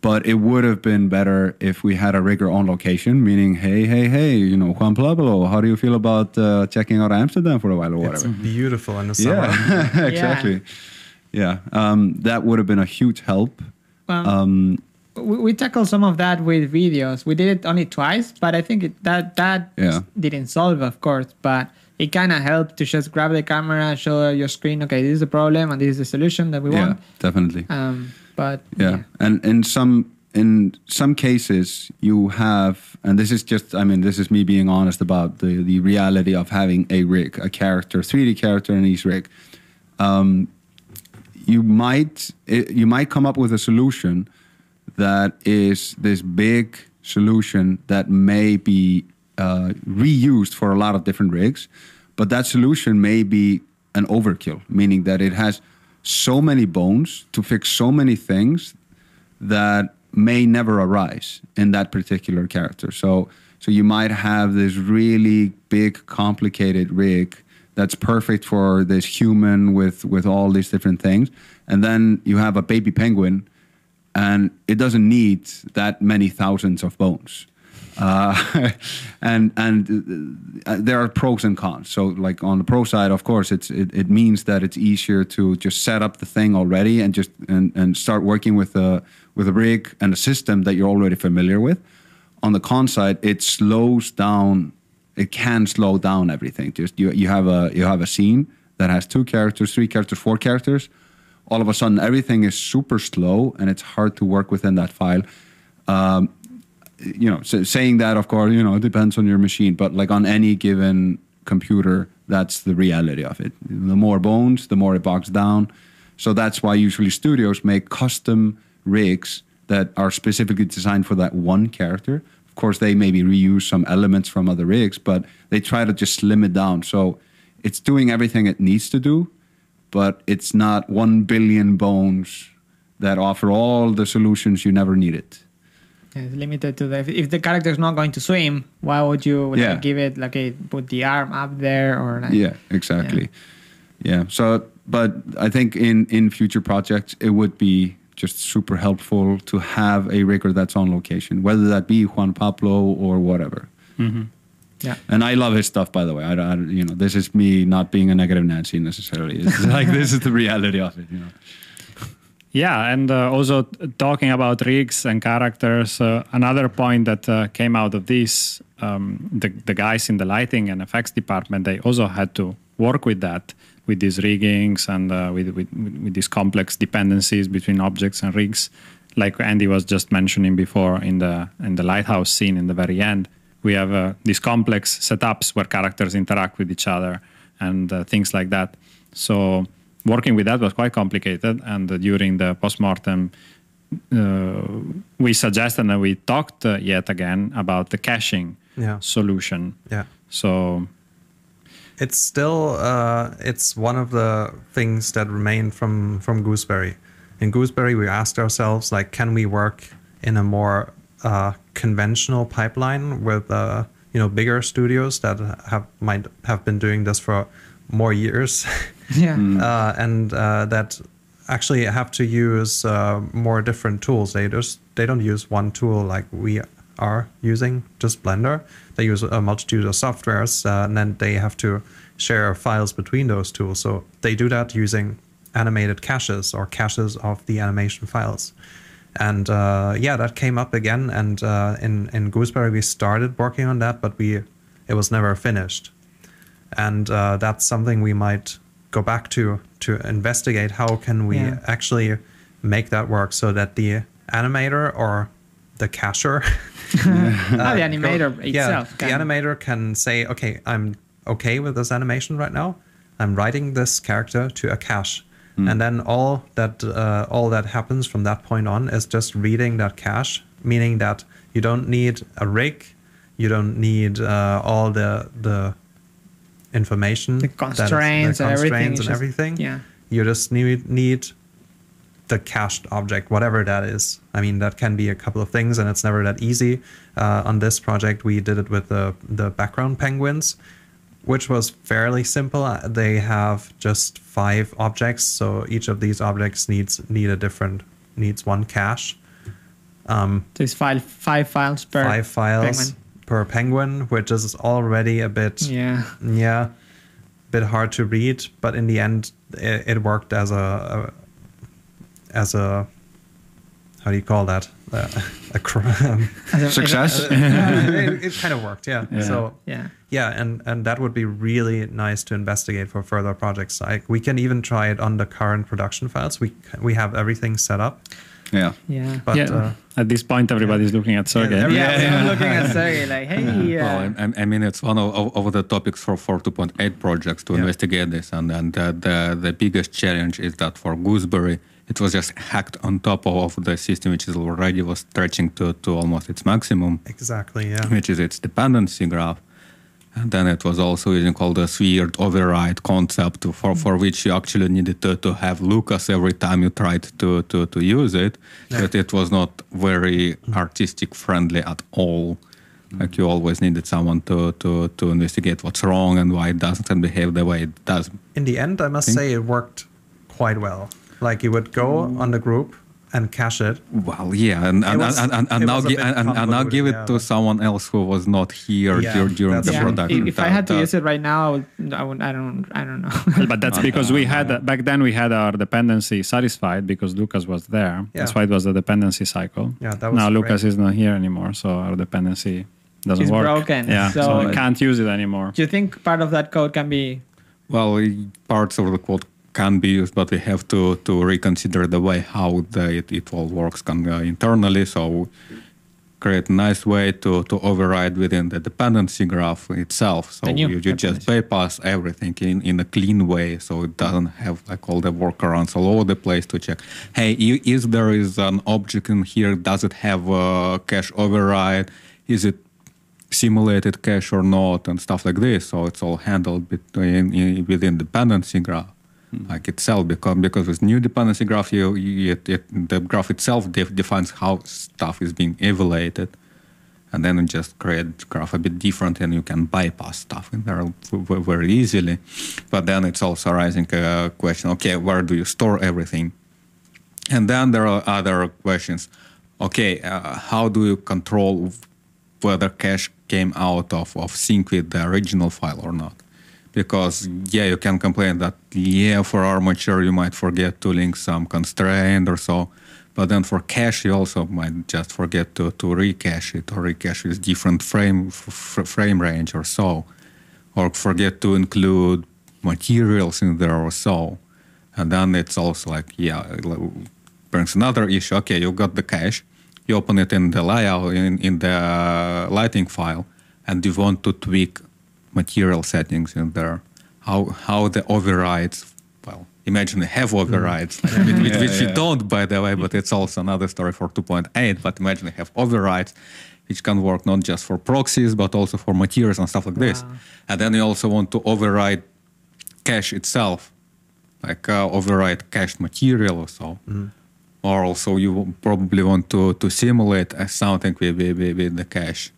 But it would have been better if we had a rigger on location, meaning, hey, hey, hey, you know, Juan Pablo, how do you feel about uh, checking out Amsterdam for a while or whatever? It's beautiful in the summer. (laughs) Yeah, exactly. Yeah, Um, that would have been a huge help. Well, Um, we, we tackled some of that with videos. We did it only twice, but I think it, that that Yeah. didn't solve, of course, but it kind of helped to just grab the camera, show your screen. Okay, this is the problem, and this is the solution that we yeah, want. definitely. Um, but yeah. and in some in some cases you have and this is just i mean this is me being honest about the the reality of having a rig a character 3d character in each rig um, you might it, you might come up with a solution that is this big solution that may be uh, reused for a lot of different rigs, but that solution may be an overkill, meaning that it has so many bones to fix so many things that may never arise in that particular character. So, so you might have this really big, complicated rig that's perfect for this human with with all these different things, and then you have a baby penguin, and it doesn't need that many thousands of bones. Uh, (laughs) and and uh, there are pros and cons. So, like on the pro side, of course, it's it, it means that it's easier to just set up the thing already and just and, and start working with a with a rig and a system that you're already familiar with. On the con side, it slows down. It can slow down everything. Just you you have a you have a scene that has two characters, three characters, four characters. All of a sudden, everything is super slow and it's hard to work within that file. Um, you know, so saying that, of course, you know, it depends on your machine, but like on any given computer, that's the reality of it. The more bones, the more it bogs down. So that's why usually studios make custom rigs that are specifically designed for that one character. Of course, they maybe reuse some elements from other rigs, but they try to just slim it down. So it's doing everything it needs to do, but it's not one billion bones that offer all the solutions you never needed. Yeah, it's limited to the if, if the character is not going to swim, why would you like, Yeah. give it like a put the arm up there or like Yeah, exactly. Yeah. So, but I think in in future projects, it would be just super helpful to have a rigger that's on location, whether that be Juan Pablo or whatever. Mm-hmm. Yeah. And I love his stuff, by the way. I, I you know, this is me not being a negative Nancy necessarily. It's (laughs) like this is the reality of it. You know. Yeah, and uh, also talking about rigs and characters, uh, another point that uh, came out of this, um, the, the guys in the lighting and effects department, they also had to work with that, with these riggings and uh, with, with, with these complex dependencies between objects and rigs. Like Andy was just mentioning before in the, in the lighthouse scene in the very end, we have uh, these complex setups where characters interact with each other and uh, things like that. So working with that was quite complicated. And uh, during the postmortem, uh, we suggested and we talked uh, yet again about the caching Yeah. solution. Yeah. So it's still uh, it's one of the things that remain from from gooseberry in gooseberry we asked ourselves like can we work in a more uh, conventional pipeline with uh, you know bigger studios that have might have been doing this for more years (laughs) Yeah. uh, and uh, that actually have to use uh, more different tools. They just they don't use one tool like we are using, just Blender. They use a multitude of softwares, uh, and then they have to share files between those tools. So they do that using animated caches or caches of the animation files. And uh, yeah, that came up again. And uh, in in Gooseberry, we started working on that, but we it was never finished and uh, that's something we might go back to to investigate how can we Yeah. actually make that work so that the animator or the cacher Ah, (laughs) the animator go- itself. yeah can- the animator can say okay i'm okay with this animation right now i'm writing this character to a cache and then all that uh, all that happens from that point on is just reading that cache meaning that you don't need a rig you don't need uh, all the the information The constraints the and everything, constraints it's and just- everything yeah. you just need need the cached object, whatever that is. I mean, that can be a couple of things, and it's never that easy. Uh, on this project, we did it with the the background penguins, which was fairly simple. Uh, They have just five objects, so each of these objects needs need a different needs one cache, So it's file five files per five files penguin. per penguin, which is already a bit Yeah. yeah, bit hard to read, but in the end, it, it worked as a, a as a how do you call that uh, a (laughs) cr- um, As a- Success. (laughs) it, it kind of worked, yeah. Yeah. So Yeah. Yeah, and and that would be really nice to investigate for further projects. Like we can even try it on the current production files. We we have everything set up, Yeah. Yeah. but yeah, uh, at this point, everybody's looking at Sergey. every- Yeah, Yeah, I'm yeah. looking at Sergey like, (laughs) hey, uh, Well, I, I mean, it's one of, of, of the topics for, for 2.8 projects to Yeah. investigate this. And, and uh, the, the biggest challenge is that for Gooseberry, it was just hacked on top of the system, which is already was stretching to, to almost its maximum, exactly, yeah. which is its dependency graph. And then it was also using all this weird override concept for, for mm-hmm. which you actually needed to, to have Lukas every time you tried to, to, to use it. But it was not very mm-hmm. artistic friendly at all. Mm-hmm. Like you always needed someone to, to, to investigate what's wrong and why it doesn't behave the way it does. in the end, I must Think- say it worked quite well. Like you would go mm. on the group and cache it. Well, yeah, and and, was- and, and, and now gi- and, and, and now give it convoluted, to someone else who was not here Yeah, dur- during the yeah. production. If, if I had to That- use uh, it right now, I would, I, would, I don't, I don't know. (laughs) but that's uh, because we uh, had back then we had our dependency satisfied because Lukas was there. That's why it was the dependency cycle. Yeah, that was now great. Lukas is not here anymore, so our dependency doesn't It's work. broken, Yeah, so, so- we can't use it anymore. Do you think part of that code can be? Well, parts of the code can be used, but we have to, to reconsider the way how the, it, it all works can, uh, internally. So create a nice way to, to override within the dependency graph itself. So you, you just bypass everything in, in a clean way, so it doesn't have like all the workarounds all over the place to check. Hey, is there is an object in here? Does it have a cache override? Is it simulated cache or not, and stuff like this? So it's all handled between in, within dependency graph. Like itself, because because with new dependency graph, you, you it, it, the graph itself def, defines how stuff is being evaluated, and then you just create graph a bit different, and you can bypass stuff in there very easily. But then it's also raising a question: Okay, where do you store everything? And then there are other questions. Okay, uh, how do you control whether cache came out of, of sync with the original file or not? Because yeah, you can complain that yeah, for armature you might forget to link some constraint or so, but then for cache you also might just forget to, to recache it or recache with different frame frame range or so, or forget to include materials in there or so, and then it's also like yeah, brings another issue. Okay, you got the cache, you open it in the layout in, in the lighting file, and you want to tweak material settings in there. How how the overrides? Well, imagine they have overrides, like, which, which, which you don't, by the way. But it's also another story for 2.8. But imagine they have overrides, which can work not just for proxies but also for materials and stuff like this. And then you also want to override cache itself, like uh, override cached material or so. Or also you probably want to, to simulate uh, something with, with, with- the cache.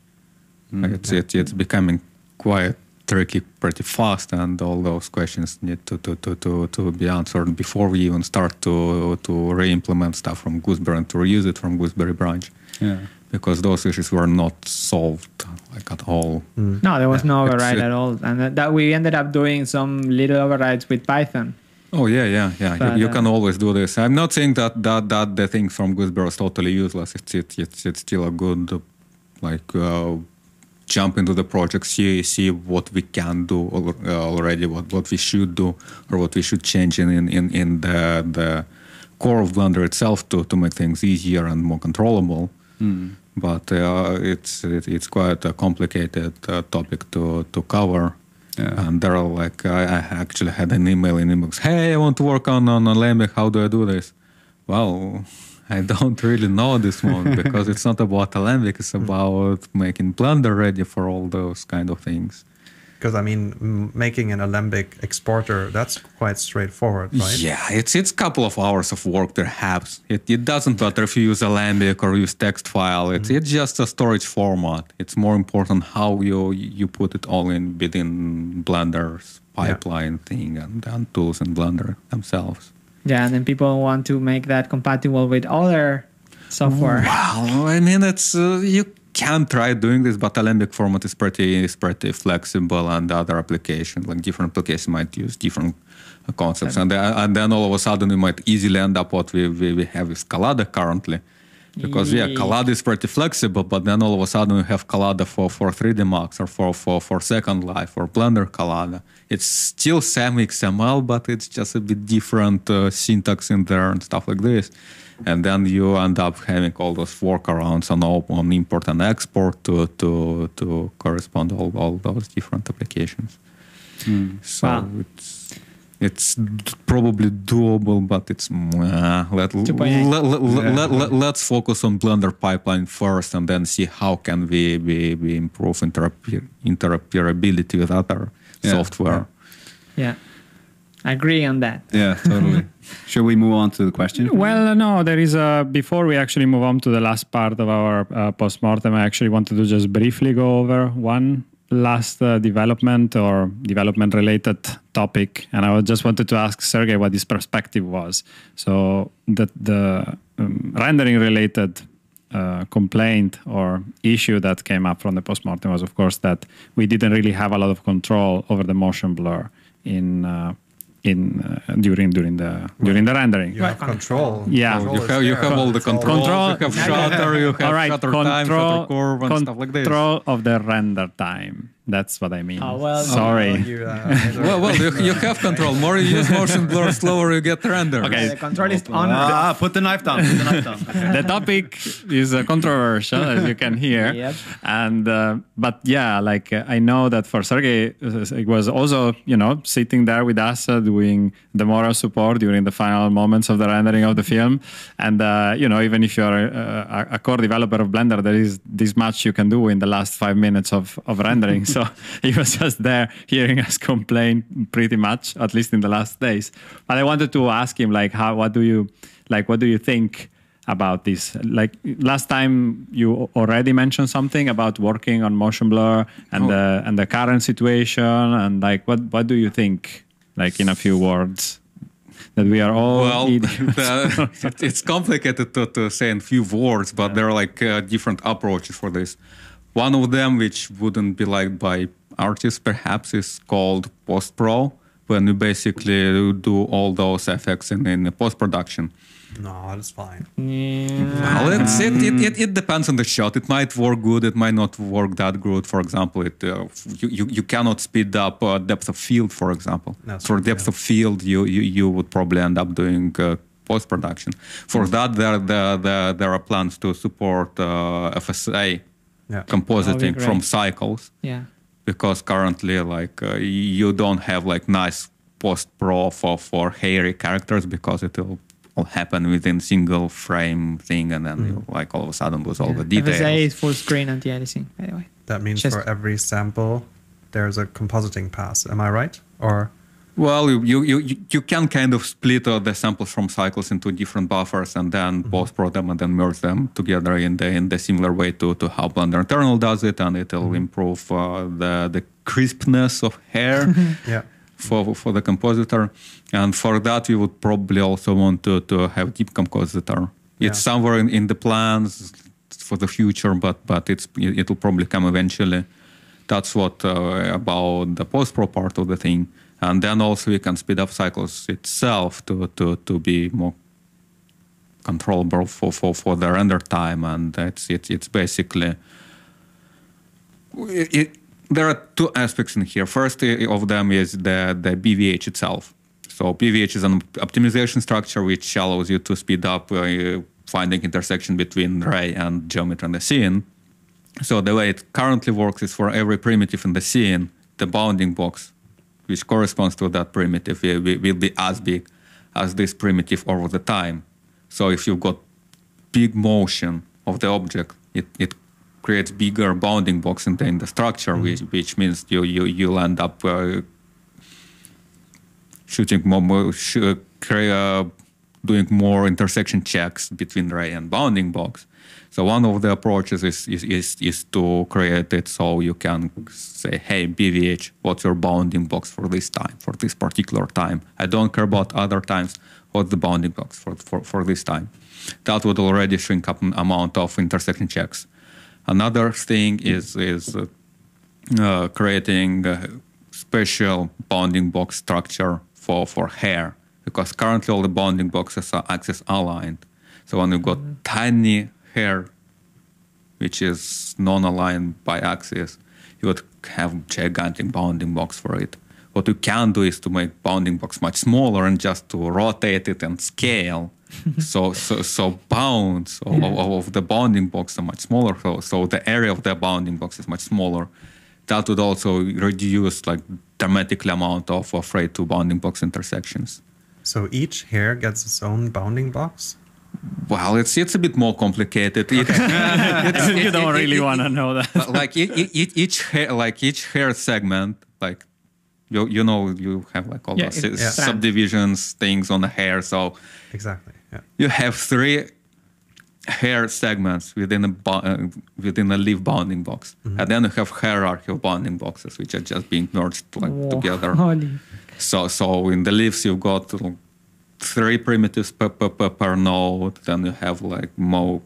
Like it's, it's, it's becoming quite tricky pretty fast and all those questions need to, to, to, to, to be answered before we even start to, to re-implement stuff from Gooseberry and to reuse it from Gooseberry branch. Yeah. Because those issues were not solved like at all. No, there was no It's- override it- at all, and that, that we ended up doing some little overrides with Python. Oh yeah, yeah, yeah. But, you, you uh, can always do this. I'm not saying that that that the thing from Gooseberry is totally useless. It's it's it's, it's still a good like uh, jump into the project, see see what we can do al- uh, already, what what we should do, or what we should change in in in, the the core of Blender itself to to make things easier and more controllable. But uh, it's it, it's quite a complicated uh, topic to to cover. Yeah. And there are like I, I actually had an email in inbox. Hey, I want to work on on Alembic. How do I do this? Well, I don't really know this one (laughs) because it's not about Alembic. It's about making Blender ready for all those kind of things. Because I mean, making an Alembic exporter that's quite straightforward, right? Yeah, it's it's a couple of hours of work perhaps. It, it doesn't matter if you use Alembic or use text file. It's mm-hmm. it's just a storage format. It's more important how you you put it all in within Blender's pipeline thing and, and tools in Blender themselves. Yeah, and then people want to make that compatible with other software. Well, I mean, it's uh, you can try doing this, but Alembic format is pretty is pretty flexible, and other applications like different applications might use different concepts, and then, and then all of a sudden you might easily end up what we we, we have with Collada currently. Because yeah, Ye- Collada is pretty flexible, but then all of a sudden you have Collada for, for 3D Max or for, for, for Second Life or Blender Collada. It's still SAM XML, but it's just a bit different uh, syntax in there and stuff like this. And then you end up having all those workarounds on, on import and export to, to, to correspond all, all those different applications. So Wow. it's it's probably doable, but it's uh, let, 2.8. let, us focus on Blender pipeline first, and then see how can we we, we improve interoper- interoperability with other Yeah, software. Yeah, I agree on that. Yeah, totally. (laughs) Should we move on to the question? Well, no, there is a. Before we actually move on to the last part of our uh, postmortem, I actually wanted to just briefly go over one last uh, development or development related topic. And I just wanted to ask Sergey what his perspective was. So, that the um, rendering related uh, complaint or issue that came up from the postmortem was, of course, that we didn't really have a lot of control over the motion blur in. Uh, in uh, during during the during the rendering, You have control. Yeah. Control You have you have all the It's all- controls. Control- You have shutter. You have All right, shutter time, shutter curve, and stuff like this. control of the render time. That's what I mean. Oh, well- sorry. Oh, you, uh, (laughs) well, well, you, you have control. More you use motion blur, slower you get the render. Okay. The control is on. Ah, put the knife down. Put the knife down. Okay. (laughs) the topic is uh, controversial, as you can hear. (laughs) Yep. And uh, but yeah, like uh, I know that for Sergey, uh, it was also you know sitting there with us uh, doing the moral support during the final moments of the rendering of the film. And uh, you know, even if you're uh, a, a core developer of Blender, there is this much you can do in the last five minutes of of rendering. So he was just there hearing (laughs) us complain pretty much, at least in the last days. But I wanted to ask him like, how what do you like? What do you think? about this like last time you already mentioned something about working on motion blur and Oh. the and the current situation and like what what do you think like in a few words that we are all Well, (laughs) idiots? the, it- it's complicated to, to say in few words, but there are like uh, different approaches for this. One of them, which wouldn't be liked by artists, perhaps, is called post pro, when you basically do all those effects in, in post production. no, that's fine. Well, it's, it, it, it, it depends on the shot. It might work good, it might not work that good. For example, it uh, you, you, you cannot speed up uh, depth of field, for example. That's for right, depth yeah. of field, you, you, you would probably end up doing uh, post production. For that, there, there, there, there are plans to support uh, FSA Yeah. compositing from cycles Yeah. because currently like uh, you don't have like nice post pro for, for hairy characters because it will all happen within single frame thing and then you like all of a sudden lose all the details FSA is full screen anti-aliasing, by the way. That means Just- for every sample, there's a compositing pass. Am I right? Or well you, you, you, can kind of split uh, the samples from cycles into different buffers and then post pro them and then merge them together in the in the similar way to, to how blender internal does it and it will improve uh, the the crispness of hair (laughs) yeah, for for the compositor, and for that we would probably also want to to have deep compositor. Yeah. It's somewhere in, in the plans for the future, but but it's it will probably come eventually. That's what uh, about the post pro part of the thing, and then also we can speed up cycles itself to to to be more controllable for for, for the render time, and it's it's it's basically it, it- there are two aspects in here. First of them is the, the BVH itself. So BVH is an optimization structure which allows you to speed up uh, finding intersection between ray and geometry in the scene. So the way it currently works is for every primitive in the scene, the bounding box, which corresponds to that primitive, will, will be as big as this primitive over the time. So if you've got big motion of the object, it, it creates bigger bounding box in the, in the structure, which, which means you, you, you'll end up uh, shooting more, more sh- uh, doing more intersection checks between ray and bounding box. So one of the approaches is, is, is, is to create it so you can say, hey, BVH, what's your bounding box for this time, for this particular time? I don't care about other times. What's the bounding box for, for, for this time? That would already shrink up an amount of intersection checks. Another thing is, is uh, creating a special bounding box structure for, for hair because currently all the bounding boxes are axis aligned. So when you've got tiny hair which is non-aligned by axis, you would have gigantic bounding box for it. What you can do is to make bounding box much smaller and just to rotate it and scale. (laughs) so, so so bounds of, of, of the bounding box are much smaller. So, so the area of the bounding box is much smaller. That would also reduce like dramatically amount of, of rate to bounding box intersections. so each hair gets its own bounding box. Well, it's it's a bit more complicated. It- it's- (laughs) (laughs) you it- don't it- really want to know that. (laughs) like each hair, like each hair segment, like you you know you have like all Yeah, those it- s- yeah. subdivisions things on the hair. So Exactly. Yeah. you have three hair segments within a bo- uh, within a leaf bounding box, and then you have hierarchy of bounding boxes, which are just being merged like Whoa. together. Holy. So so in the leaves you've got like, three primitives per, per, per, per node. Then you have like more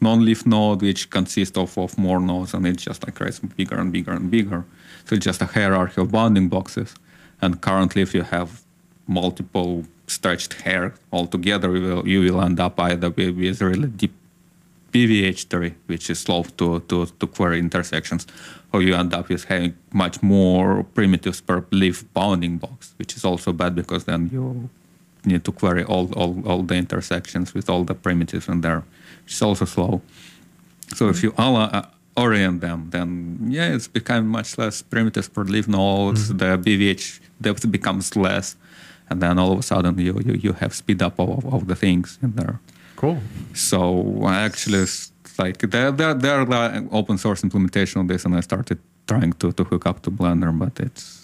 non-leaf node which consists of, of more nodes and it just like creates bigger and bigger and bigger. So it's just a hierarchy of bounding boxes. And currently if you have multiple stretched hair all together, you will, you will end up either with, with really deep BVH tree, which is slow to, to, to query intersections, or you end up with having much more primitives per leaf bounding box, which is also bad because then you need to query all, all, all the intersections with all the primitives in there, which is also slow. So if you mm-hmm. all, uh, orient them, then yeah, it's become much less primitives per leaf nodes. Mm-hmm. The BVH depth becomes less, and then all of a sudden you you, you have speed up of, of the things in there. Cool. So uh, actually, it's like there there there are open source implementation of this, and I started trying to to hook up to Blender, but it's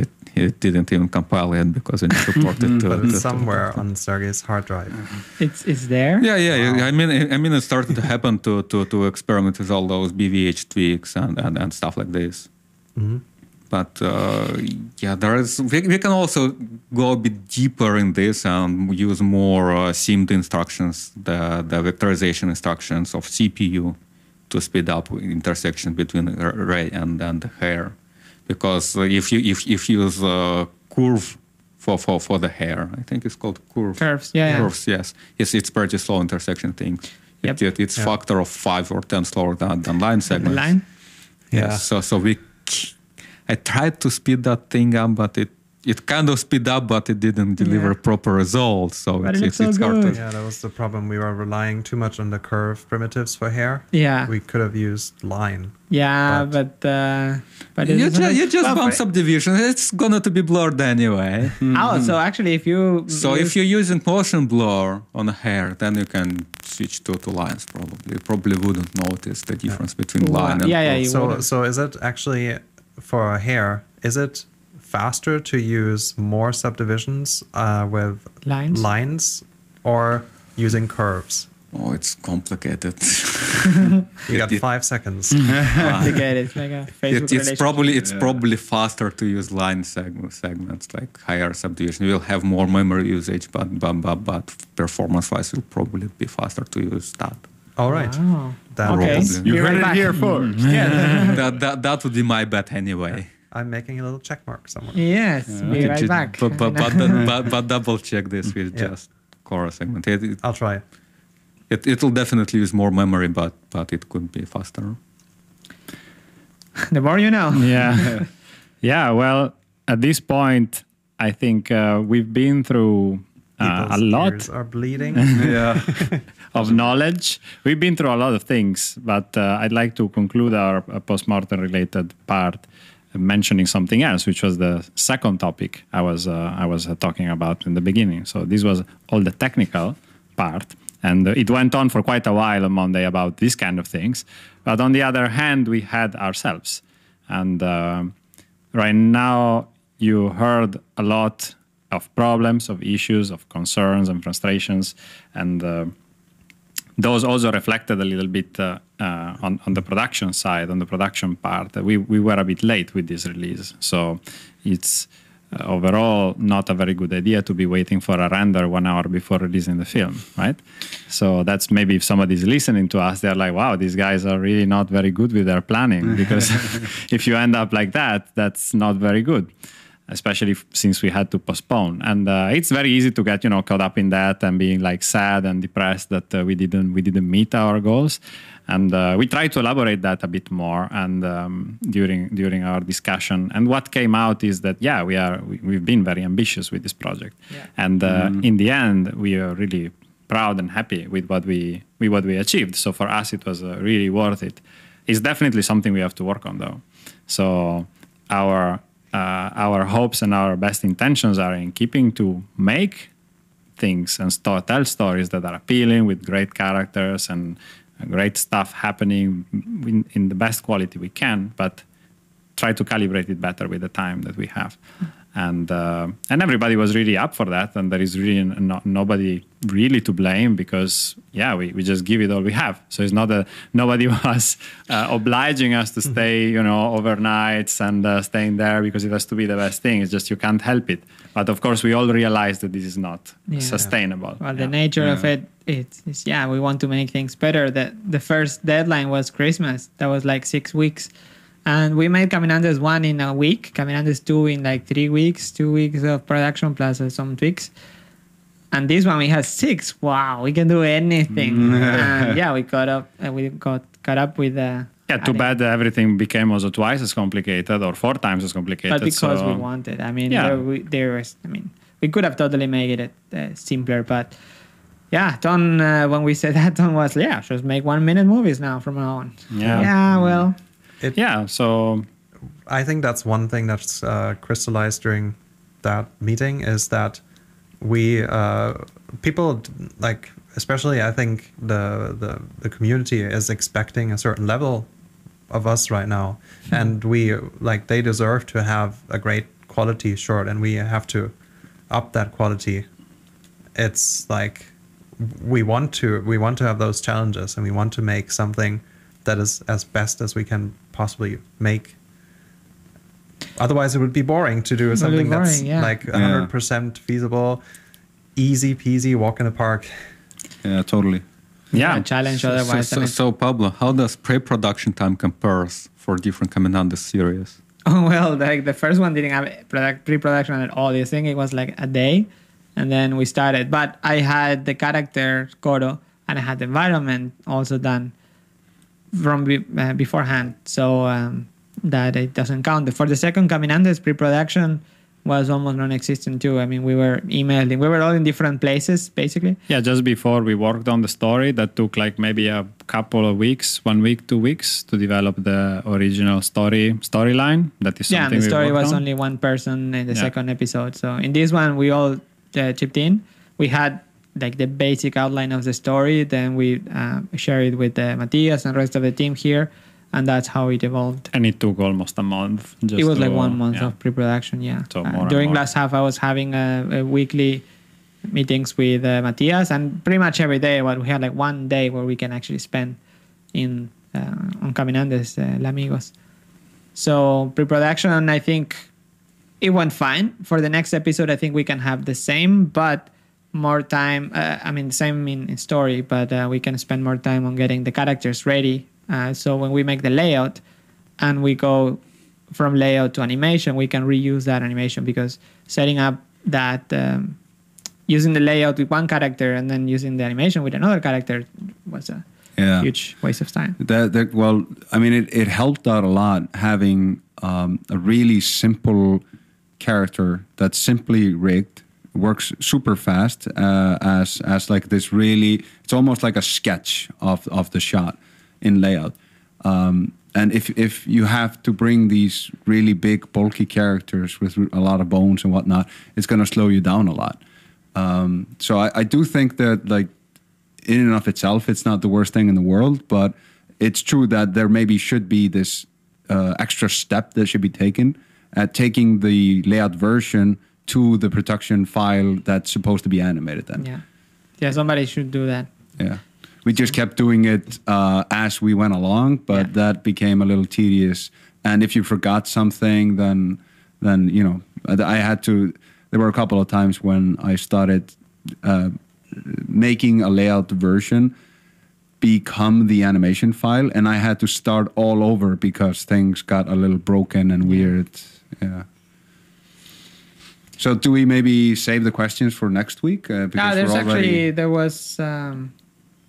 it it didn't even compile yet because I didn't support it. (laughs) To, But to- it's to- somewhere on Sergey's hard drive. It's it's there. yeah, yeah. yeah. I mean, I mean, it started to happen to to to experiment with all those BVH tweaks and and, and stuff like this. But uh, yeah, there is. We, we can also go a bit deeper in this and use more uh, SIMD instructions, the the vectorization instructions of CPU, to speed up intersection between r- ray and and the hair, because uh, if you if if you use uh, curve for, for for the hair, I think it's called curve. Curves, yeah, yeah. Curves, yes. It's it's pretty slow intersection thing. Yep. It, it, it's Yeah. factor of five or ten slower than, than line segments. Line. Yeah. Yes. So so we, I tried to speed that thing up, but it it kind of speed up, but it didn't deliver Yeah. proper results. So But it's it it's, looks it's hard to. Yeah, that was the problem. We were relying too much on the curve primitives for hair. Yeah. We could have used line. Yeah, But- but uh, but You, it's ju- you just bump perfect. subdivision. It's gonna to be blurred anyway. (laughs) Oh, so actually, if you So use- if you're using motion blur on a hair, then you can switch to, to lines probably. You probably wouldn't notice the difference between Wow. line and Yeah, yeah, you So wouldn't. so is it actually for hair? Is it faster to use more subdivisions uh, with Lines? lines or using curves? Oh, it's complicated. (laughs) You got It- five seconds. (laughs) complicated. (laughs) It's like It, it's probably it's probably faster to use line segment, segments like higher subdivision. You'll have more memory usage, but but but, but performance wise, it'll probably be faster to use that. All right. Wow. That Okay. Probably. You Be heard right it here first. Yeah. that, that that would be my bet anyway. I'm making a little check mark somewhere. yes. Be right Ju- back. But but but, (laughs) but, but, but double check this with Yeah. just core segment. It, it, I'll try. it it'll definitely use more memory, but but it could be faster. (laughs) the more you know. (laughs) yeah yeah well at this point i think uh, we've been through uh, a lot ears are bleeding. yeah. of knowledge we've been through a lot of things but uh, i'd like to conclude our uh, postmortem related part uh, mentioning something else which was the second topic i was uh, i was uh, talking about in the beginning. So this was all the technical part. And uh, it went on for quite a while on monday about these kind of things. But on the other hand we had ourselves. And uh, right now you heard a lot of problems of issues of concerns and frustrations. And uh, those also reflected a little bit uh, uh, on, on the production side, on the production part. We, we were a bit late with this release. So it's uh, overall not a very good idea to be waiting for a render one hour before releasing the film, right? So that's maybe if somebody's listening to us, they're like, wow, these guys are really not very good with their planning because (laughs) (laughs) if you end up like that, that's not very good especially since we had to postpone. And uh, it's very easy to get you know caught up in that and being like sad and depressed that uh, we didn't we didn't meet our goals. And uh, we tried to elaborate that a bit more and um, during during our discussion. And what came out is that yeah, we are we, we've been very ambitious with this project, Yeah. and uh, in the end, we are really proud and happy with what we with what we achieved. So for us, it was uh, really worth it. It's definitely something we have to work on though. So our uh, our hopes and our best intentions are in keeping to make things and tell stories that are appealing with great characters and great stuff happening in, in the best quality we can, but try to calibrate it better with the time that we have. And uh, and everybody was really up for that, and there is really n- no, nobody really to blame because yeah, we, we just give it all we have. So it's not that nobody (laughs) was uh, obliging us to stay, you know, overnights and uh, staying there because it has to be the best thing. It's just you can't help it. But of course, we all realize that this is not Yeah. sustainable. Well, Yeah. the nature of it, it's, it's yeah, we want to make things better. that the first deadline was Christmas. That was like six weeks, and we made Caminandes one in a week. Caminandes two in like three weeks, two weeks of production plus uh, some tweaks. And this one we had six. Wow, we can do anything. and (laughs) yeah, we got up. Uh, we got caught up with. Uh, Yeah, too bad everything became also twice as complicated or four times as complicated. But because so- we wanted, I mean, Yeah. there, we, there was. I mean, we could have totally made it uh, simpler, but yeah, Ton. Uh, when we said (laughs) that, Ton was yeah, just make one minute movies now from now on. Yeah. Yeah. Well. It, Yeah, so I think that's one thing that's uh, crystallized during that meeting is that we uh, people like especially I think the, the the community is expecting a certain level of us right now, and we like they deserve to have a great quality short, and we have to up that quality. It's like we want to we want to have those challenges, and we want to make something that is as best as we can possibly make Otherwise, it would be boring to do would be something that's yeah. like 100% feasible, easy peasy, walk in the park. Yeah, totally. yeah, a challenge So, otherwise. so, and so, Pablo, how does pre-production time compares for different Caminandes series? (laughs) Oh well, like the first one didn't have product, pre-production at all. I think it was like a day, and then we started. But I had the character Koro, and I had the environment also done from be, uh, beforehand, so um, that it doesn't count. For the second Caminandes, pre-production was almost non-existent too. I mean, we were emailing. We were all in different places, basically. Yeah, just before we worked on the story, that took like maybe a couple of weeks, one week, two weeks to develop the original story storyline. That is something yeah, the story was on. only one person in the Yeah. second episode. So in this one, we all uh, chipped in. We had like the basic outline of the story. Then we uh, shared it with uh, Matthias and rest of the team here, and that's how it evolved. and it took almost a month. Just it was to, like one month yeah. of pre-production. Yeah. So Uh, during last half, I was having a, a weekly meetings with uh, Matthias, and pretty much every day. What we had like one day where we can actually spend in uh, on Caminandes, uh, Llamigos. So pre-production, and I think it went fine. For the next episode, I think we can have the same, but more time. Uh, I mean, same in, in story, but uh, we can spend more time on getting the characters ready. Uh, so when we make the layout and we go from layout to animation, we can reuse that animation because setting up that um, using the layout with one character and then using the animation with another character was a Yeah. huge waste of time. That, that well, I mean, it, it helped out a lot having um, a really simple character that's simply rigged, works super fast uh, as as like this really. It's almost like a sketch of of the shot in layout. Um, and if if you have to bring these really big bulky characters with a lot of bones and whatnot, it's going to slow you down a lot. Um, so I, I do think that like in and of itself, it's not the worst thing in the world, but it's true that there maybe should be this uh, extra step that should be taken at taking the layout version to the production file that's supposed to be animated then. Yeah, yeah. Somebody should do that. Yeah. We just kept doing it uh, as we went along, but Yeah. that became a little tedious. And if you forgot something, then then you know I had to. There were a couple of times when I started uh, making a layout version become the animation file, and I had to start all over because things got a little broken and weird. Yeah. So do we maybe save the questions for next week? Uh, because Ah, there's we're actually there was. Um,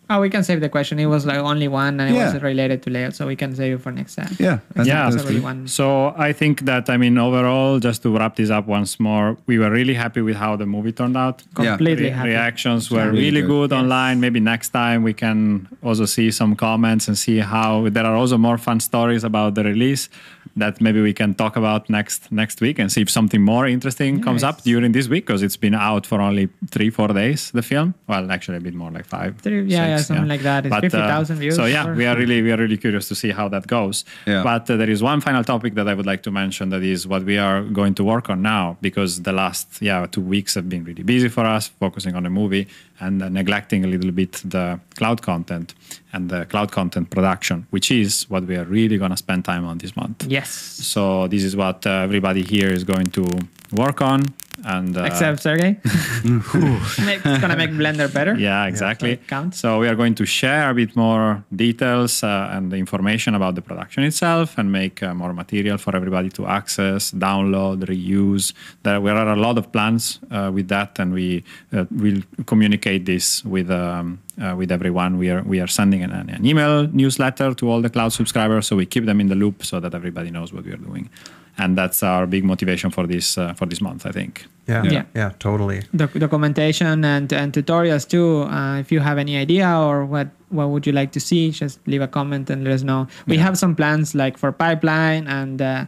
oh, we can save the question. It was like only one, and it Yeah. was related to layout, so we can save it for next time. Yeah, Yeah, that's already one. So I think that I mean overall, just to wrap this up once more, we were really happy with how the movie turned out. Completely Re- happy. reactions were Really really, good. good, online. Maybe next time we can also see some comments and see how there are also more fun stories about the release that maybe we can talk about next next week and see if something more interesting comes up during this week because it's been out for only three four days. The film, well, actually a bit more like five. Three- yeah, yeah, six, something like that. It's 50,000 views So yeah, or- we are really we are really curious to see how that goes. Yeah. But uh, there is one final topic that I would like to mention that is what we are going to work on now because the last yeah two weeks have been really busy for us, focusing on the movie and uh, neglecting a little bit the cloud content and the cloud content production, which is what we are really going to spend time on this month. Yes. So this is what uh, everybody here is going to work on. And uh, Except Sergey. (laughs) It's gonna make Blender better. (laughs) yeah, exactly. So. So we are going to share a bit more details uh, and the information about the production itself, and make uh, more material for everybody to access, download, reuse. There, there are a lot of plans uh, with that, and we uh, will communicate this with. Um, uh, with everyone, we are we are sending an, an email newsletter to all the cloud subscribers, so we keep them in the loop so that everybody knows what we are doing, and that's our big motivation for this uh, for this month, I think. Yeah, Yeah. yeah, totally. Doc- documentation and, and tutorials too. Uh, if you have any idea or what what would you like to see, just leave a comment and let us know. We have some plans like for pipeline and uh,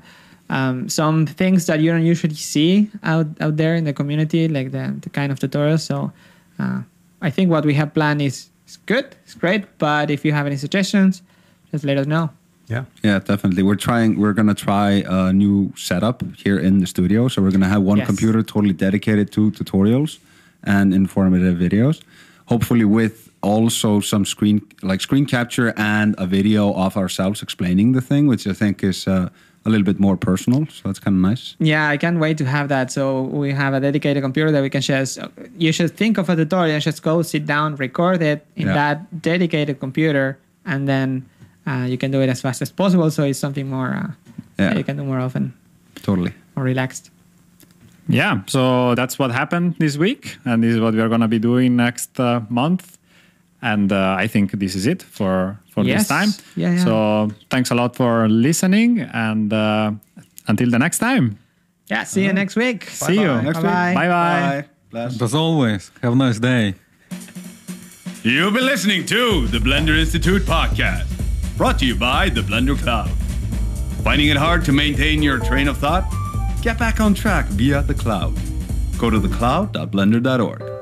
um, some things that you don't usually see out out there in the community, like the, the kind of tutorials. So uh, I think what we have planned is, is good, it's great. But if you have any suggestions, just let us know. Yeah. Yeah, definitely. We're trying. We're gonna try a new setup here in the studio. So we're gonna have one Yes. computer totally dedicated to tutorials and informative videos. Hopefully, with also some screen like screen capture and a video of ourselves explaining the thing, which I think is uh, a little bit more personal. So that's kind of nice. Yeah, I can't wait to have that. So we have a dedicated computer that we can just. You should think of a tutorial and just go sit down, record it in Yeah. that dedicated computer, and then you can do it as fast as possible. So it's something more. Uh, Yeah. you can do more often, Totally. more relaxed. Yeah, so that's what happened this week, and this is what we are going to be doing next uh, month. And uh, I think this is it for for Yes. this time. Yeah, yeah. So thanks a lot for listening, and uh, until the next time. Yeah. See you next week. See you. Next Bye-bye. week. Bye bye. Bless. And as always, have a nice day. You've been listening to the Blender Institute podcast, brought to you by the Blender Cloud. Finding it hard to maintain your train of thought? Get back on track via the cloud. Go to thecloud.blender.org.